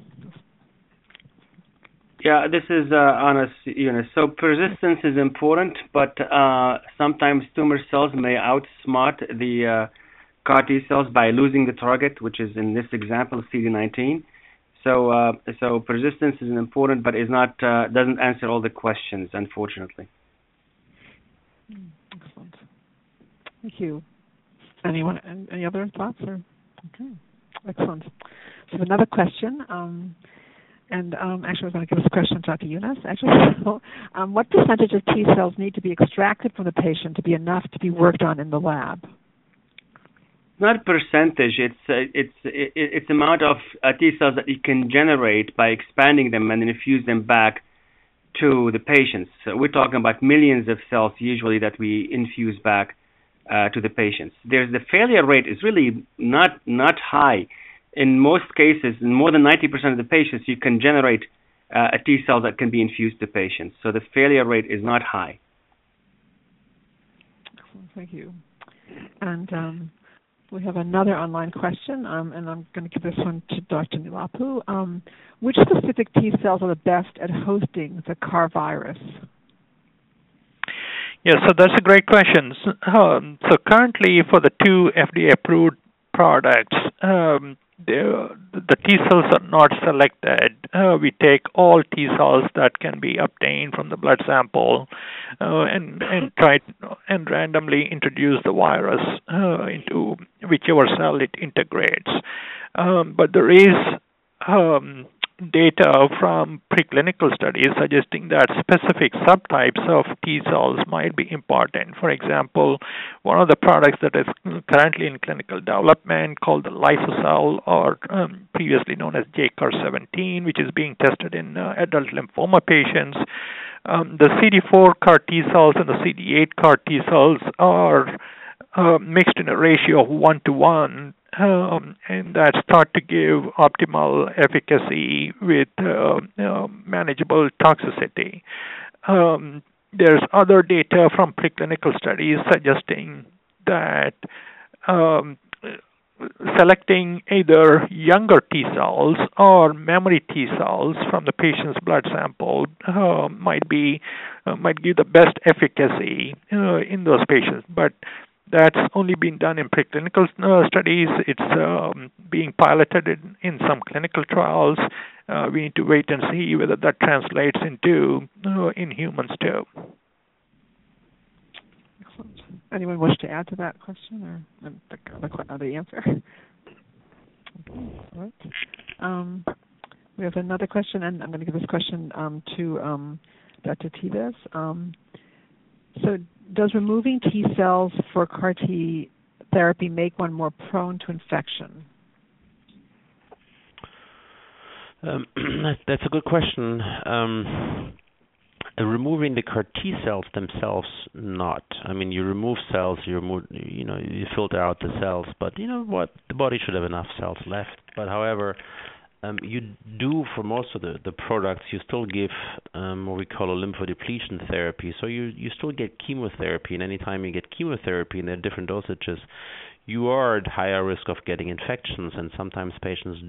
Yeah, this is uh, Anas Younes. So persistence is important, but uh, sometimes tumor cells may outsmart the uh, CAR T cells by losing the target, which is in this example CD19. So uh, so persistence is important, but is not uh, doesn't answer all the questions, unfortunately. Excellent. Thank you. Anyone? Any other thoughts? Or okay. Excellent. So another question. Um, and um, actually, I was going to give this question to Dr. Younes. Actually, so, um, what percentage of T cells need to be extracted from the patient to be enough to be worked on in the lab? Not percentage. It's uh, it's it's amount of uh, T cells that you can generate by expanding them and infuse them back to the patients. So we're talking about millions of cells usually that we infuse back uh, to the patients. There's the failure rate is really not not high. In most cases, in more than 90% of the patients, you can generate uh, a T cell that can be infused to patients. So the failure rate is not high. Excellent, Thank you. And um, we have another online question, um, and I'm going to give this one to Dr. Neelapu. Um, which specific T cells are the best at hosting the CAR virus? Yes, so that's a great question. Um, so currently, for the two FDA-approved products, um, the, T cells are not selected. Uh, we take all T cells that can be obtained from the blood sample uh, and and try and randomly introduce the virus uh, into whichever cell it integrates. Um, but there is um, data from preclinical studies suggesting that specific subtypes of T cells might be important. For example, one of the products that is currently in clinical development called the Liso-cel, or um, previously known as JCAR17, which is being tested in uh, adult lymphoma patients. Um, the CD4 CAR T cells and the CD8 CAR T cells are uh, mixed in a ratio of one to one um, and that's thought to give optimal efficacy with uh, uh, manageable toxicity. Um, there's other data from preclinical studies suggesting that um, selecting either younger T cells or memory T cells from the patient's blood sample uh, might be uh, might give the best efficacy uh, in those patients, but that's only been done in preclinical uh, studies. It's um, being piloted in, in, some clinical trials. Uh, we need to wait and see whether that translates into uh, in humans too. Excellent. Anyone wish to add to that question or the, the, the answer? Okay, right. Um, we have another question, and I'm going to give this question um, to um, Dr. Tebes. Um, so, does removing T cells for CAR T therapy make one more prone to infection? Um, that's a good question. Um, removing the CAR T cells themselves, not. I mean, you remove cells, you remove, you know, you filter out the cells, but you know what? The body should have enough cells left. But however, you do for most of the, products, you still give um, what we call a lymphodepletion therapy. So you still get chemotherapy, and anytime you get chemotherapy, and there are different dosages, you are at higher risk of getting infections, and sometimes patients,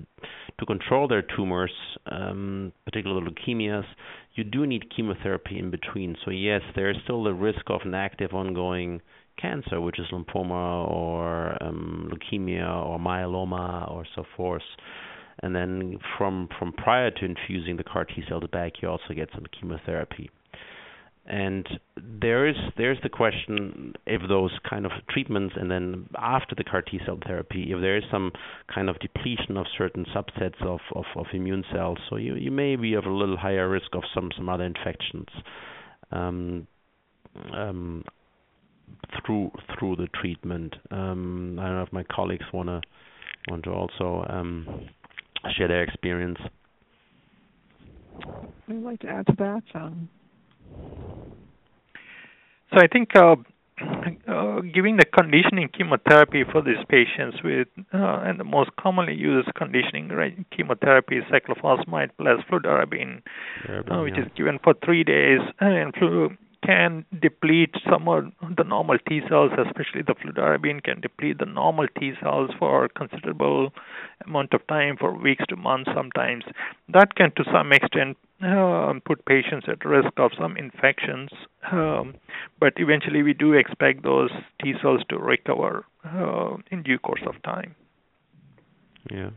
to control their tumors, um, particularly leukemias, you do need chemotherapy in between. So yes, there is still the risk of an active ongoing cancer, which is lymphoma or um, leukemia or myeloma or so forth. And then from from prior to infusing the CAR T cell back, you also get some chemotherapy. And there is there's the question if those kind of treatments and then after the CAR T cell therapy, if there is some kind of depletion of certain subsets of, of, of immune cells, so you, you may be of a little higher risk of some, some other infections um, um, through through the treatment. Um, I don't know if my colleagues wanna want to also um, share their experience. I'd like to add to that. Um, so I think uh, uh, giving the conditioning chemotherapy for these patients with, uh, and the most commonly used conditioning right, chemotherapy is cyclophosphamide plus fludarabine, uh, which yeah. is given for three days, and flu can deplete some of the normal T cells, especially the fludarabine can deplete the normal T cells for a considerable amount of time, for weeks to months sometimes. That can, to some extent, uh, put patients at risk of some infections, um, but eventually we do expect those T cells to recover uh, in due course of time. Yeah.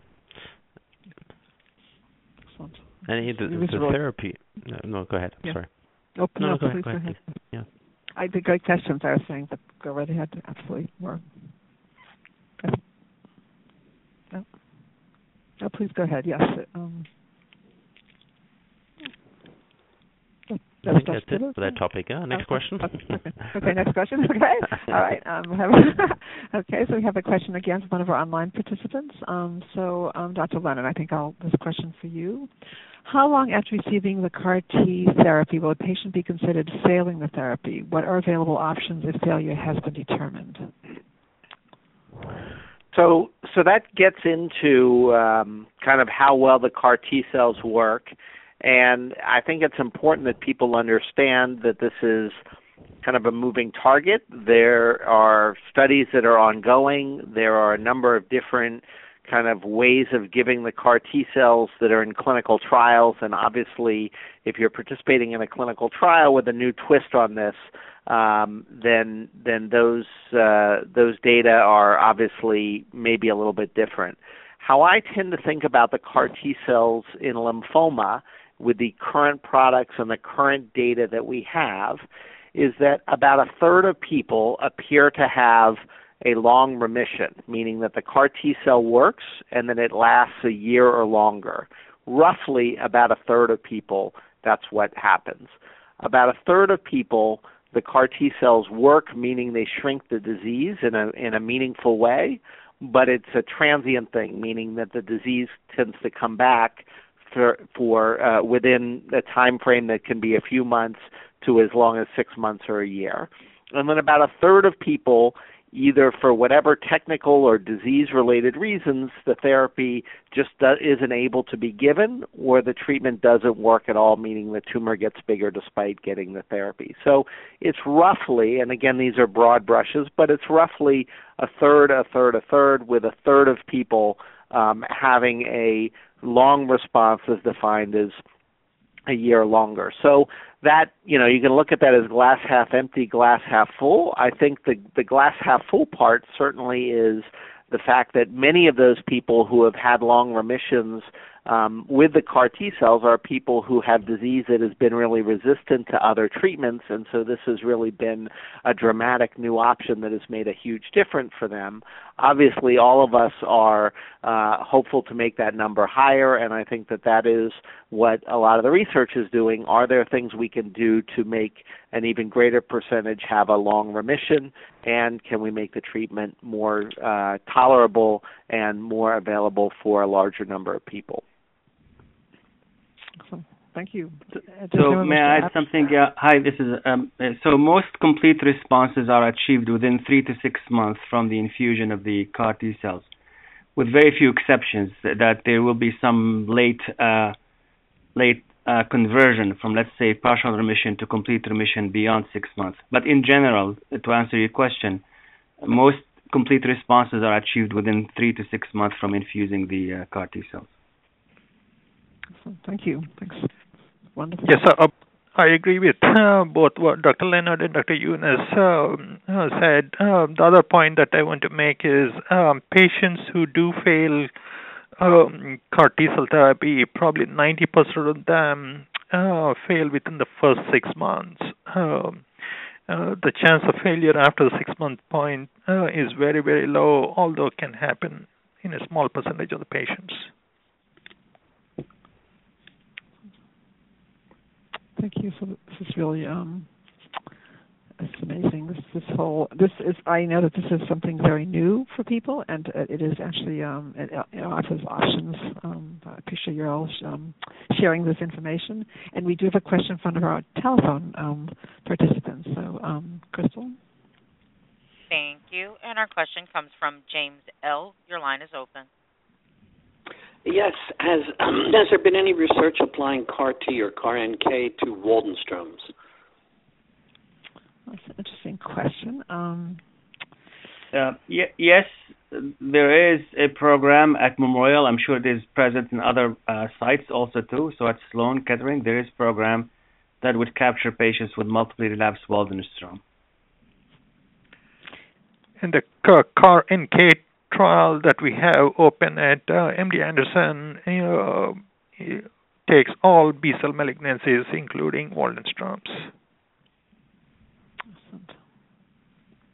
excellent. And the, It the therapy. No, no, go ahead. Yeah. Sorry. Oh, No, no, go ahead. please Go ahead. please. Yeah. I great questions. I was saying, but go right ahead. Absolutely. More. No. No, please go ahead. Yes. Um, that- I that's- think that's it for that topic. Yeah. Next Okay, question. Okay, okay. Okay, next question. Okay. All right. Um, have okay, so we have a question again from one of our online participants. Um, so, um, Dr. Leonard, I think I'll this question for you. How long after receiving the CAR T therapy will a patient be considered failing the therapy? What are available options if failure has been determined? So, so that gets into um, kind of how well the CAR T cells work, and I think it's important that people understand that this is kind of a moving target. There are studies that are ongoing. There are a number of different kind of ways of giving the CAR T cells that are in clinical trials, and obviously, if you're participating in a clinical trial with a new twist on this, um, then then those uh, those data are obviously maybe a little bit different. How I tend to think about the CAR T cells in lymphoma with the current products and the current data that we have is that about a third of people appear to have a long remission, meaning that the CAR T cell works and then it lasts a year or longer. Roughly about a third of people, that's what happens. About a third of people, the CAR T cells work, meaning they shrink the disease in a in a meaningful way, but it's a transient thing, meaning that the disease tends to come back for for uh, within a time frame that can be a few months to as long as six months or a year. And then about a third of people, either for whatever technical or disease related reasons, the therapy just isn't able to be given, or the treatment doesn't work at all, meaning the tumor gets bigger despite getting the therapy. So it's roughly, and again, these are broad brushes, but it's roughly a third, a third, a third, with a third of people um, having a long response is defined as a year longer. So that you know you can look at that as glass half empty, glass half full. I think the the glass half full part certainly is the fact that many of those people who have had long remissions um, with the CAR T cells are people who have disease that has been really resistant to other treatments, and so this has really been a dramatic new option that has made a huge difference for them. Obviously, all of us are uh, hopeful to make that number higher, and I think that that is what a lot of the research is doing. Are there things we can do to make an even greater percentage have a long remission, and can we make the treatment more uh, tolerable and more available for a larger number of people? Awesome. Thank you. D- uh, So may I add something? Yeah. Hi, this is um, uh, so most complete responses are achieved within three to six months from the infusion of the CAR T cells, with very few exceptions. That that there will be some late uh, late uh, conversion from let's say partial remission to complete remission beyond six months. But in general, to answer your question, most complete responses are achieved within three to six months from infusing the uh, CAR T cells. Thank you. Thanks. Wonderful. Yes, uh, I agree with uh, both what Dr. Leonard and Dr. Younes um, uh, said. Uh, the other point that I want to make is um, patients who do fail um, CAR T cell therapy, probably 90% of them uh, fail within the first six months. Um, uh, the chance of failure after the six month point uh, is very, very low, although it can happen in a small percentage of the patients. Thank you. So this is really um, it's amazing. This this whole this is I know that this is something very new for people, and uh, it is actually um, it, it offers options. Um, I appreciate you all um, sharing this information, and we do have a question from our telephone um, participants. So, um, Crystal. Thank you. And our question comes from James L. Your line is open. Yes. Has um, has there been any research applying CAR T or CAR NK to Waldenstrom's? That's an interesting question. Um, uh, y- yes, there is a program at Memorial. I'm sure it is present in other uh, sites also too. So at Sloan Kettering, there is a program that would capture patients with multiple relapsed Waldenstrom. And the CAR NK trial that we have open at uh, MD Anderson takes all B cell malignancies, including Waldenstrom's.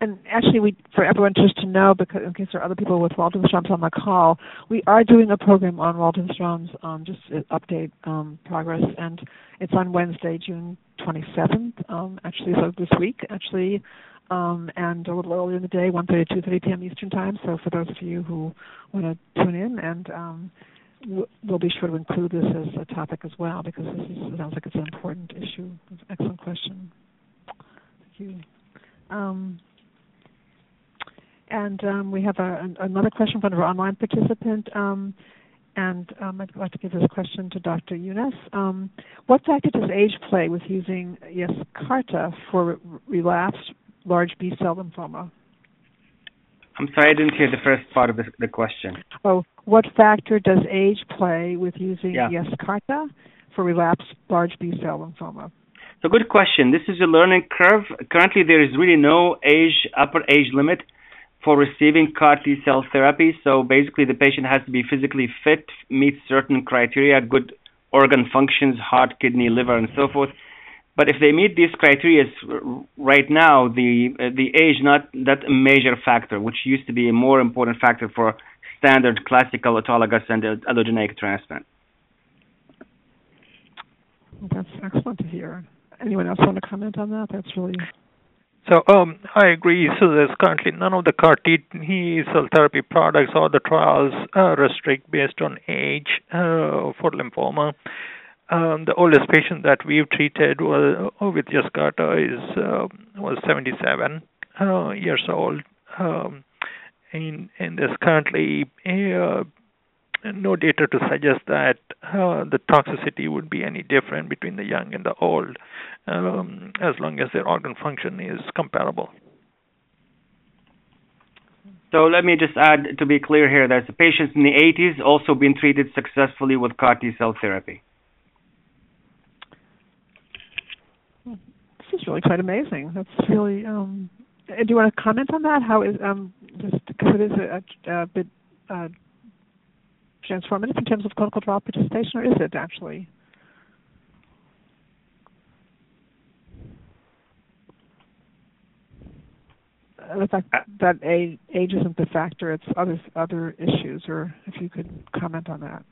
and actually, we for everyone just to know, because in case there are other people with Waldenstrom's on the call, we are doing a program on Waldenstrom's, um, just update um, progress, and it's on Wednesday, June 27th. Um, actually, so this week, actually, um, and a little earlier in the day, 1:30 to 2:30 p.m. Eastern time. So for those of you who want to tune in, and um, we'll be sure to include this as a topic as well because this is, sounds like it's an important issue. Excellent question. Thank you. Um, and um, we have a, another question from our online participant. Um, and um, I'd like to give this question to Dr. Younes. Um, what factor does age play with using Yescarta for relapsed large B cell lymphoma? I'm sorry, I didn't hear the first part of the, the question. Oh, what factor does age play with using yeah. Yescarta for relapsed large B cell lymphoma? So, good question. This is a learning curve. Currently, there is really no age upper age limit for receiving CAR T cell therapy. So basically, the patient has to be physically fit, meet certain criteria, good organ functions, heart, kidney, liver, and so forth. But if they meet these criteria right now, the uh, the age not that major factor, which used to be a more important factor for standard classical autologous and allogeneic transplant. That's excellent to hear. Anyone else want to comment on that? That's really so um, I agree. So there's currently none of the CAR T cell therapy products or the trials uh, restrict based on age uh, for lymphoma. Um, the oldest patient that we've treated was, uh, with Yescarta is uh, was 77 uh, years old, um, and, and there's currently uh, no data to suggest that uh, the toxicity would be any different between the young and the old, um, as long as their organ function is comparable. So let me just add to be clear here that the patients in the 80s also been treated successfully with CAR T cell therapy. This is really quite amazing. That's really. Um, do you want to comment on that? How is um, just because it is a, a, a bit uh, transformative in terms of clinical trial participation, or is it actually? Uh, the fact that age, age isn't the factor; it's other other issues. Or if you could comment on that.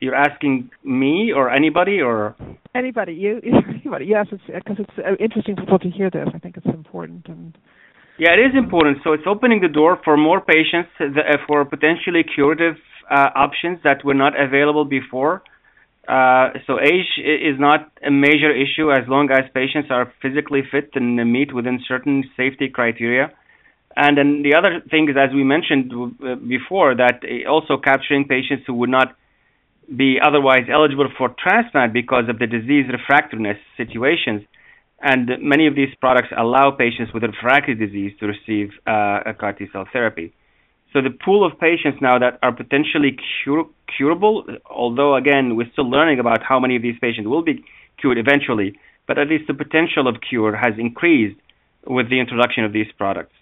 You're asking me or anybody or anybody? You anybody? Yes, it's because it's uh, interesting for people to hear this. I think it's important and yeah, it is important. So it's opening the door for more patients uh, for potentially curative uh, options that were not available before. Uh, so age is not a major issue as long as patients are physically fit and meet within certain safety criteria. And then the other thing is, as we mentioned uh, before, that also capturing patients who would not be otherwise eligible for transplant because of the disease refractoriness situations and many of these products allow patients with refractory disease to receive uh, a CAR T cell therapy. So the pool of patients now that are potentially cure, curable, although again we're still learning about how many of these patients will be cured eventually, but at least the potential of cure has increased with the introduction of these products.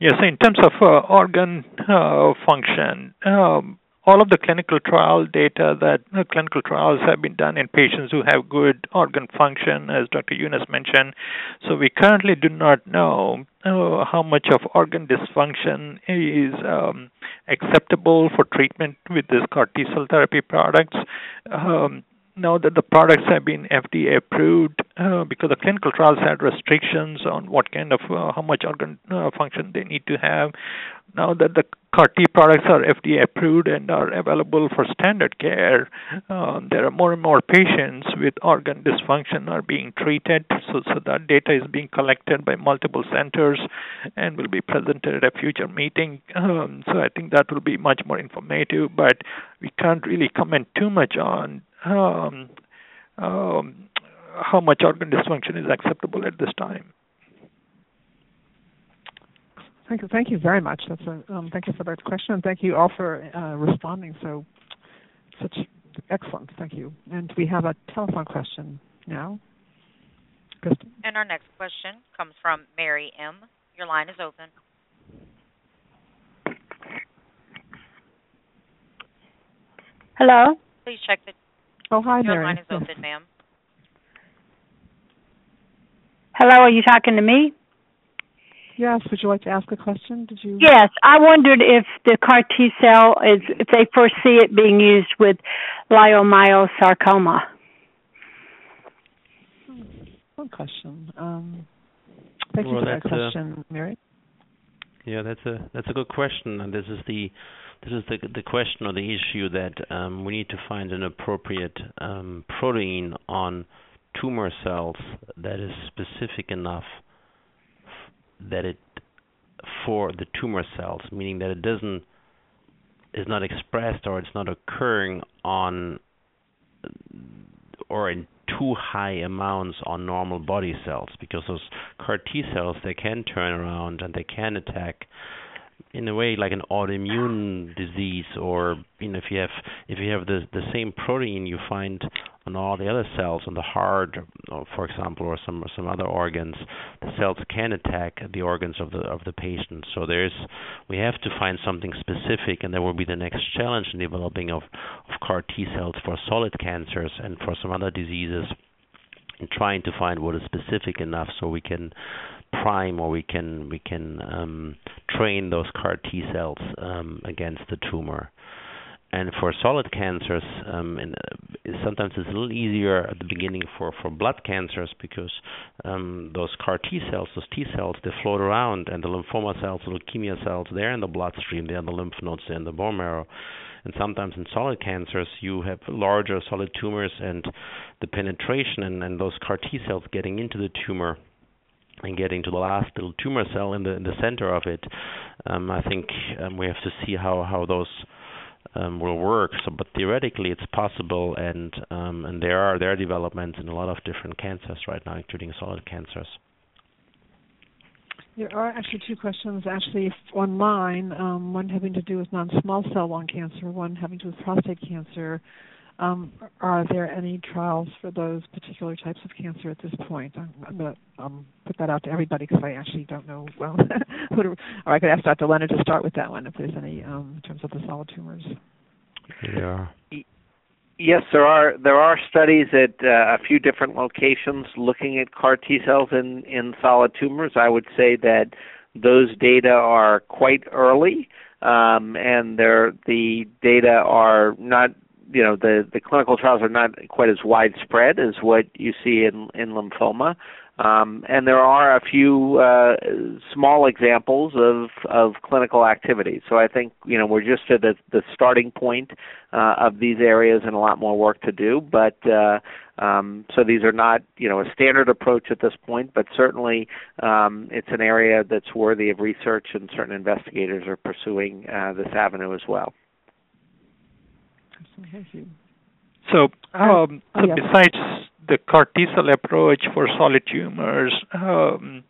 Yes, in terms of uh, organ uh, function, um, all of the clinical trial data that uh, clinical trials have been done in patients who have good organ function, as Dr. Younes mentioned. So we currently do not know uh, how much of organ dysfunction is um, acceptable for treatment with this CAR T cell therapy products. Um, now that the products have been FDA approved, uh, because the clinical trials had restrictions on what kind of uh, how much organ uh, function they need to have. Now that the CAR T products are FDA approved and are available for standard care, uh, there are more and more patients with organ dysfunction are being treated. So, so that data is being collected by multiple centers and will be presented at a future meeting. Um, so I think that will be much more informative, but we can't really comment too much on um, um, how much organ dysfunction is acceptable at this time. Thank you, thank you very much. That's a um, thank you for that question, and thank you all for uh, responding so such excellent. Thank you. And we have a telephone question now. Kristen. And our next question comes from Mary M. Your line is open. Hello. Please check the. Oh, hi, Your Mary. line is open, ma'am. Hello. Are you talking to me? Yes. Would you like to ask a question? Did you? Yes. I wondered if the CAR T cell is if they foresee it being used with leiomyosarcoma. One question. Um, thank Well, you for that that's a- question, Mary. Yeah, that's a that's a good question, and this is the this is the the question or the issue that um, we need to find an appropriate um, protein on tumor cells that is specific enough that it for the tumor cells, meaning that it doesn't is not expressed or it's not occurring on or in too high amounts on normal body cells because those CAR T cells they can turn around and they can attack in a way like an autoimmune disease or you know if you have if you have the the same protein you find on all the other cells on the heart or for example or some some other organs the cells can attack the organs of the of the patient. So there's we have to find something specific and that will be the next challenge in developing of of CAR T cells for solid cancers and for some other diseases and trying to find what is specific enough so we can prime or we can we can um, train those CAR T cells um, against the tumor. And for solid cancers, um, and uh, sometimes it's a little easier at the beginning for, for blood cancers because um, those CAR T cells, those T cells, they float around, and the lymphoma cells, the leukemia cells, they're in the bloodstream, they're in the lymph nodes, they're in the bone marrow. And sometimes in solid cancers, you have larger solid tumors, and the penetration and, and those CAR T cells getting into the tumor and getting to the last little tumor cell in the in the center of it. Um, I think um, we have to see how how those um, will work. So, but theoretically, it's possible, and um, and there are there are developments in a lot of different cancers right now, including solid cancers. There are actually two questions actually online. Um, one having to do with non-small cell lung cancer, one having to do with prostate cancer. Um, are there any trials for those particular types of cancer at this point? I'm, I'm going to um, put that out to everybody because I actually don't know well. who to, or I could ask Dr. Leonard to start with that one if there's any um, in terms of the solid tumors. There are. Yes, there are there are studies at uh, a few different locations looking at CAR T cells in in solid tumors. I would say that those data are quite early, um, and they're, the data are not you know the the clinical trials are not quite as widespread as what you see in in lymphoma. Um, and there are a few uh, small examples of, of clinical activity. So I think you know we're just at the, the starting point uh, of these areas, and a lot more work to do. But uh, um, so these are not you know a standard approach at this point, but certainly um, it's an area that's worthy of research, and certain investigators are pursuing uh, this avenue as well. So, um, Oh, besides the CAR T cell approach for solid tumors, um,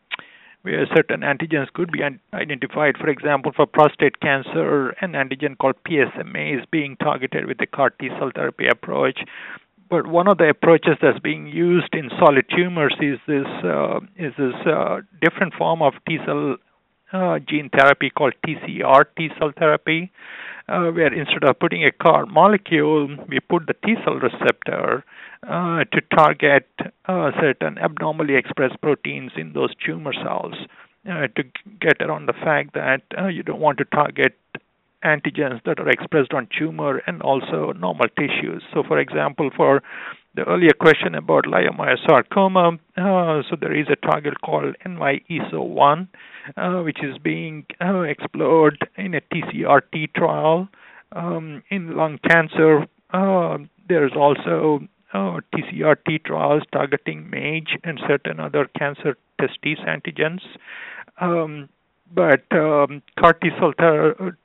where certain antigens could be identified. For example, for prostate cancer, an antigen called PSMA is being targeted with the CAR T cell therapy approach. But one of the approaches that's being used in solid tumors is this uh, is this uh, different form of T cell uh, gene therapy called TCR T cell therapy, uh, where instead of putting a CAR molecule, we put the T cell receptor uh, to target uh, certain abnormally expressed proteins in those tumor cells uh, to get around the fact that uh, you don't want to target antigens that are expressed on tumor and also normal tissues. So, for example, for the earlier question about leiomyosarcoma, uh, so there is a target called NY-ESO-1, uh, which is being uh, explored in a TCRT trial. Um, in lung cancer, uh, there is also uh, TCRT trials targeting MAGE and certain other cancer testis antigens. Um, but um, CAR T cell,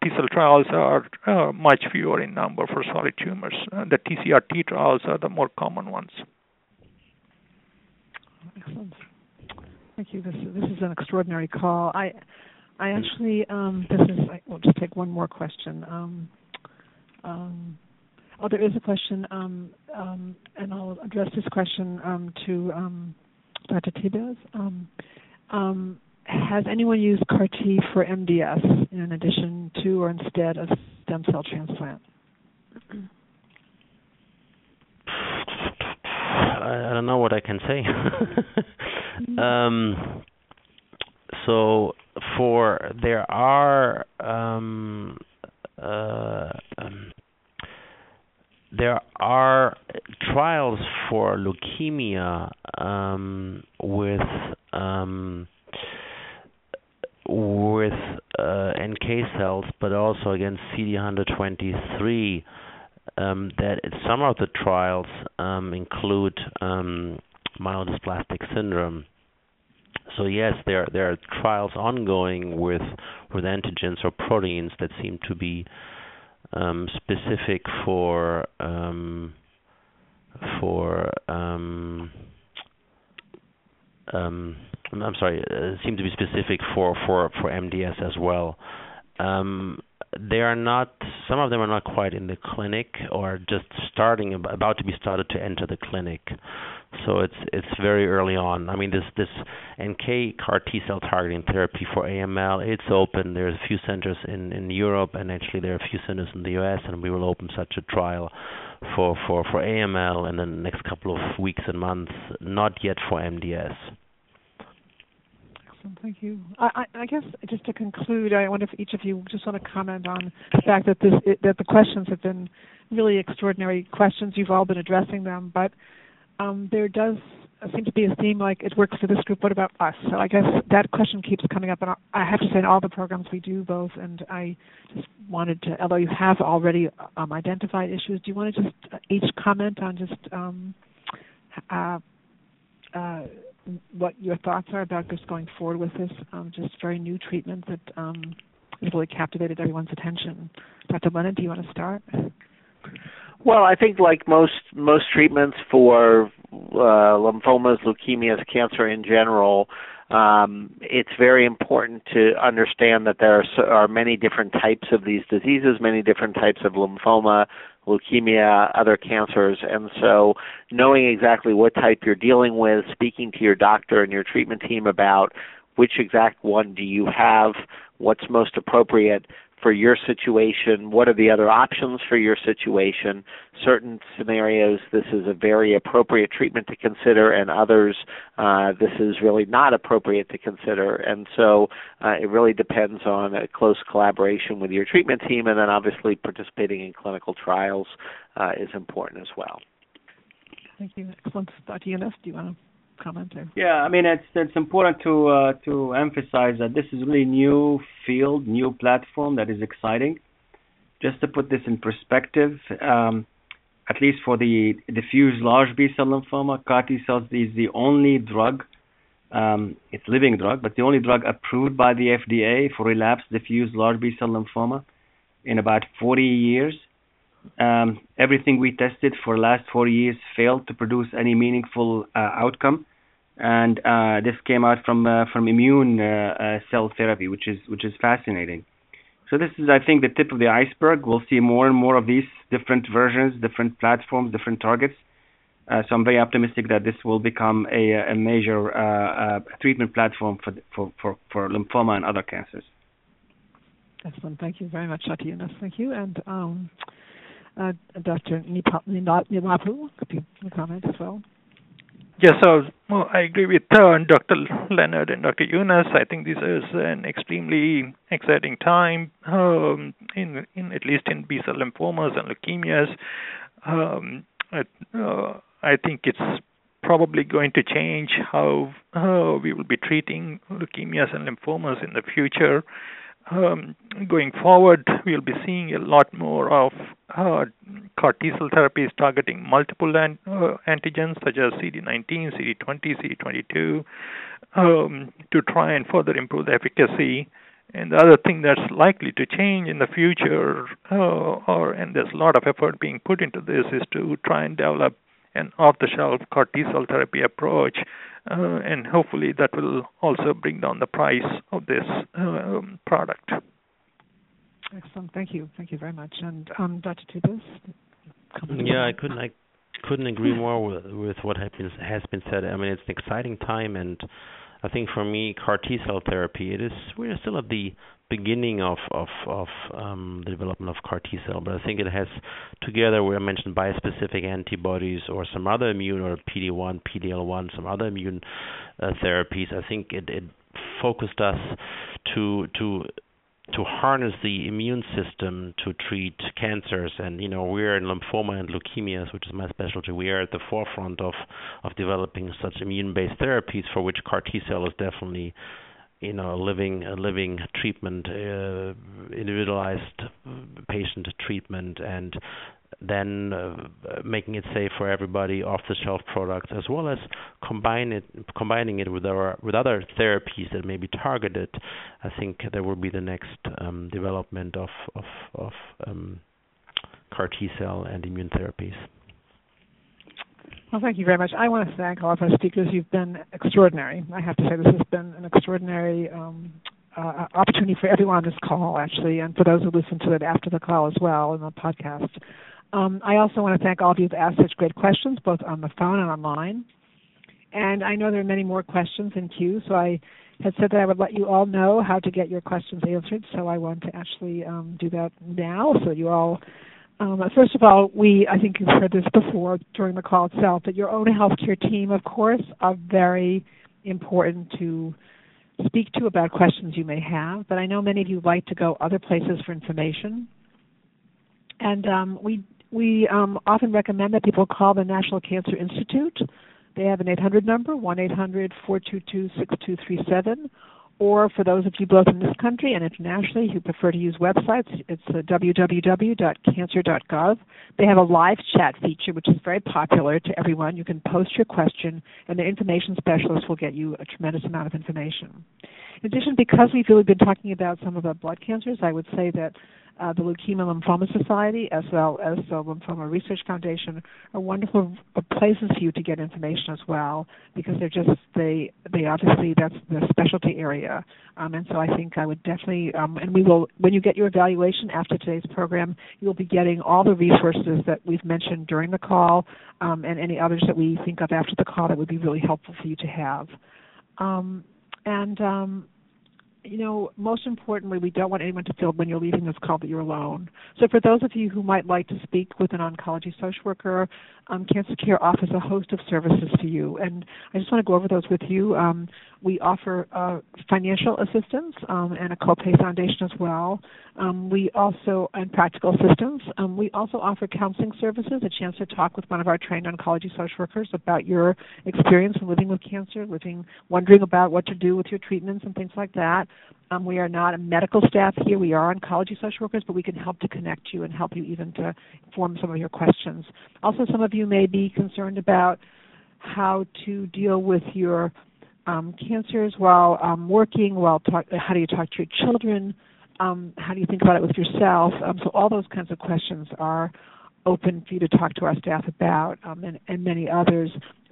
T cell trials are uh, much fewer in number for solid tumors. Uh, the TCR-T trials are the more common ones. Excellent. Thank you. This this is an extraordinary call. I I actually um, this is I will just take one more question. Um, um, oh, there is a question, um, um, and I'll address this question um, to Dr. Tebez has anyone used CAR T for MDS in addition to or instead of stem cell transplant? I, don't know what I can say. um, so for there are um, uh, um, there are trials for leukemia um, with um, with uh, NK cells, but also against CD123. Um, that some of the trials um, include um, myelodysplastic syndrome. So yes, there there are trials ongoing with with antigens or proteins that seem to be um, specific for um, for um, I'm sorry, uh, seem to be specific for for for MDS as well. Um, they are not. Some of them are not quite in the clinic, or just starting about to be started to enter the clinic. So it's it's very early on. I mean, this this NK CAR T cell targeting therapy for AML, it's open. There's a few centers in in Europe, and actually there are a few centers in the U.S. And we will open such a trial for for for AML in the next couple of weeks and months. Not yet for MDS. Awesome, thank you. I, I, I guess just to conclude, I wonder if each of you just want to comment on the fact that this it, that the questions have been really extraordinary questions. You've all been addressing them, but um, there does seem to be a theme like it works for this group. What about us? So I guess that question keeps coming up, and I have to say in all the programs we do both. And I just wanted to, although you have already um, identified issues, do you want to just each comment on just um, uh, uh, what your thoughts are about just going forward with this um, just very new treatment that um, has really captivated everyone's attention. Dr. Leonard, do you want to start? Well, I think like most most treatments for uh, lymphomas, leukemias, cancer in general, um, it's very important to understand that there are, are many different types of these diseases, many different types of lymphoma, leukemia, other cancers. And so, knowing exactly what type you're dealing with, speaking to your doctor and your treatment team about which exact one do you have, what's most appropriate for your situation? What are the other options for your situation? Certain scenarios, this is a very appropriate treatment to consider, and others, uh, this is really not appropriate to consider. And so uh, it really depends on a close collaboration with your treatment team, and then obviously participating in clinical trials uh, is important as well. Thank you. Excellent. Dr. Younes, do you want to Yeah, I mean it's it's important to uh, to emphasize that this is really new field, new platform that is exciting. Just to put this in perspective, um, at least for the diffuse large B cell lymphoma, CAR T cells is the only drug, um, it's living drug, but the only drug approved by the FDA for relapsed diffuse large B cell lymphoma in about 40 years. Um, everything we tested for the last four years failed to produce any meaningful uh, outcome, and uh, this came out from uh, from immune uh, uh, cell therapy, which is which is fascinating. So this is, I think, the tip of the iceberg. We'll see more and more of these different versions, different platforms, different targets. Uh, so I'm very optimistic that this will become a, a major uh, treatment platform for, for, for, for lymphoma and other cancers. Excellent. Thank you very much. Younes. Thank you. And um, Dr. Neelapu, could you comment as well? Yes, so well, I agree with uh, Dr. Leonard and Dr. Younes. I think this is an extremely exciting time, um, in, in at least in B cell lymphomas and leukemias. Um, uh, I think it's probably going to change how uh, we will be treating leukemias and lymphomas in the future um, going forward, we'll be seeing a lot more of uh, CAR T cell therapies targeting multiple an, uh, antigens such as CD19, CD20, CD22 um, to try and further improve the efficacy. And the other thing that's likely to change in the future, uh, or and there's a lot of effort being put into this, is to try and develop an off-the-shelf CAR T cell therapy approach uh, and hopefully that will also bring down the price of this um, product. Excellent. Thank you. Thank you very much. And um, Dr. Tubis? Yeah, I couldn't. I couldn't agree more with, with what has been, has been said. I mean, it's an exciting time, and I think for me, CAR T cell therapy. It is we're still at the beginning of of of um, the development of CAR T cell, but I think it has together where I mentioned bispecific antibodies or some other immune or PD1, PD-L1, some other immune uh, therapies. I think it, it focused us to to to harness the immune system to treat cancers and you know we're in lymphoma and leukemias which is my specialty we are at the forefront of of developing such immune based therapies for which CAR T cell is definitely you know, living a living treatment, uh, individualized patient treatment, and then uh, making it safe for everybody, off-the-shelf products, as well as combine it, combining it with our with other therapies that may be targeted. I think there will be the next um, development of of, of um, CAR T cell and immune therapies. Well, thank you very much. I want to thank all of our speakers. You've been extraordinary. I have to say, this has been an extraordinary um, uh, opportunity for everyone on this call, actually, and for those who listen to it after the call as well in the podcast. Um, I also want to thank all of you who've asked such great questions, both on the phone and online. And I know there are many more questions in queue, so I had said that I would let you all know how to get your questions answered. So I want to actually um, do that now, so you all um, first of all, we I think you've heard this before during the call itself that your own healthcare team, of course, are very important to speak to about questions you may have. But I know many of you like to go other places for information, and um, we we um, often recommend that people call the National Cancer Institute. They have an 800 number, 1 800 422 6237 or for those of you both in this country and internationally who prefer to use websites, it's uh, www.cancer.gov. They have a live chat feature, which is very popular to everyone. You can post your question, and the information specialist will get you a tremendous amount of information. In addition, because we've really been talking about some of the blood cancers, I would say that uh, the Leukemia Lymphoma Society, as well as the Lymphoma Research Foundation, are wonderful places for you to get information as well, because they're just they they obviously that's their specialty area, um, and so I think I would definitely um, and we will when you get your evaluation after today's program, you will be getting all the resources that we've mentioned during the call, um, and any others that we think of after the call that would be really helpful for you to have. Um, and um, you know, most importantly, we don't want anyone to feel when you're leaving this call that you're alone. So, for those of you who might like to speak with an oncology social worker, um, Cancer Care offers a host of services to you, and I just want to go over those with you. Um, we offer uh, financial assistance um, and a copay foundation as well. Um, we also and practical assistance. Um, we also offer counseling services, a chance to talk with one of our trained oncology social workers about your experience in living with cancer, living, wondering about what to do with your treatments and things like that. Um, we are not a medical staff here. We are oncology social workers, but we can help to connect you and help you even to form some of your questions. Also, some of you may be concerned about how to deal with your um, cancers while um, working, while talk, how do you talk to your children, Um, how do you think about it with yourself? Um, so all those kinds of questions are open for you to talk to our staff about um, and, and many others.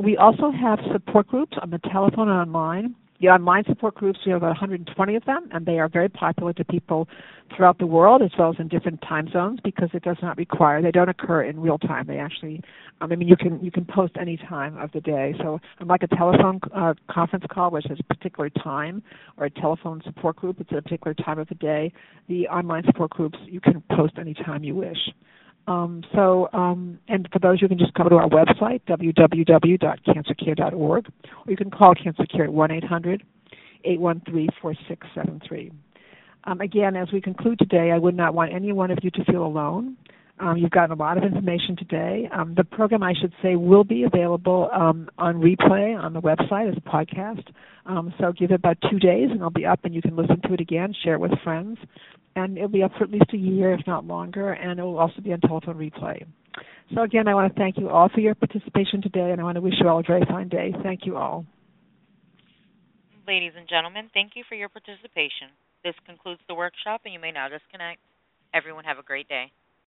We also have support groups on the telephone and online the online support groups, we have about 120 of them, and they are very popular to people throughout the world as well as in different time zones because it does not require, they don't occur in real time. They actually, um, I mean, you can you can post any time of the day. So unlike a telephone uh, conference call, which has a particular time, or a telephone support group, it's a particular time of the day. The online support groups, you can post any time you wish. Um, so, um, and for those, you can just go to our website, www.cancercare.org, or you can call Cancer Care at 1 800 813 4673. Um, again, as we conclude today, I would not want any one of you to feel alone. Um, you've gotten a lot of information today. Um, the program, I should say, will be available um, on replay on the website as a podcast. Um, so give it about two days, and it'll be up, and you can listen to it again, share it with friends and it'll be up for at least a year, if not longer, and it will also be on telephone replay. So again, I want to thank you all for your participation today, and I want to wish you all a very fine day. Thank you all. Ladies and gentlemen, thank you for your participation. This concludes the workshop, and you may now disconnect. Everyone have a great day.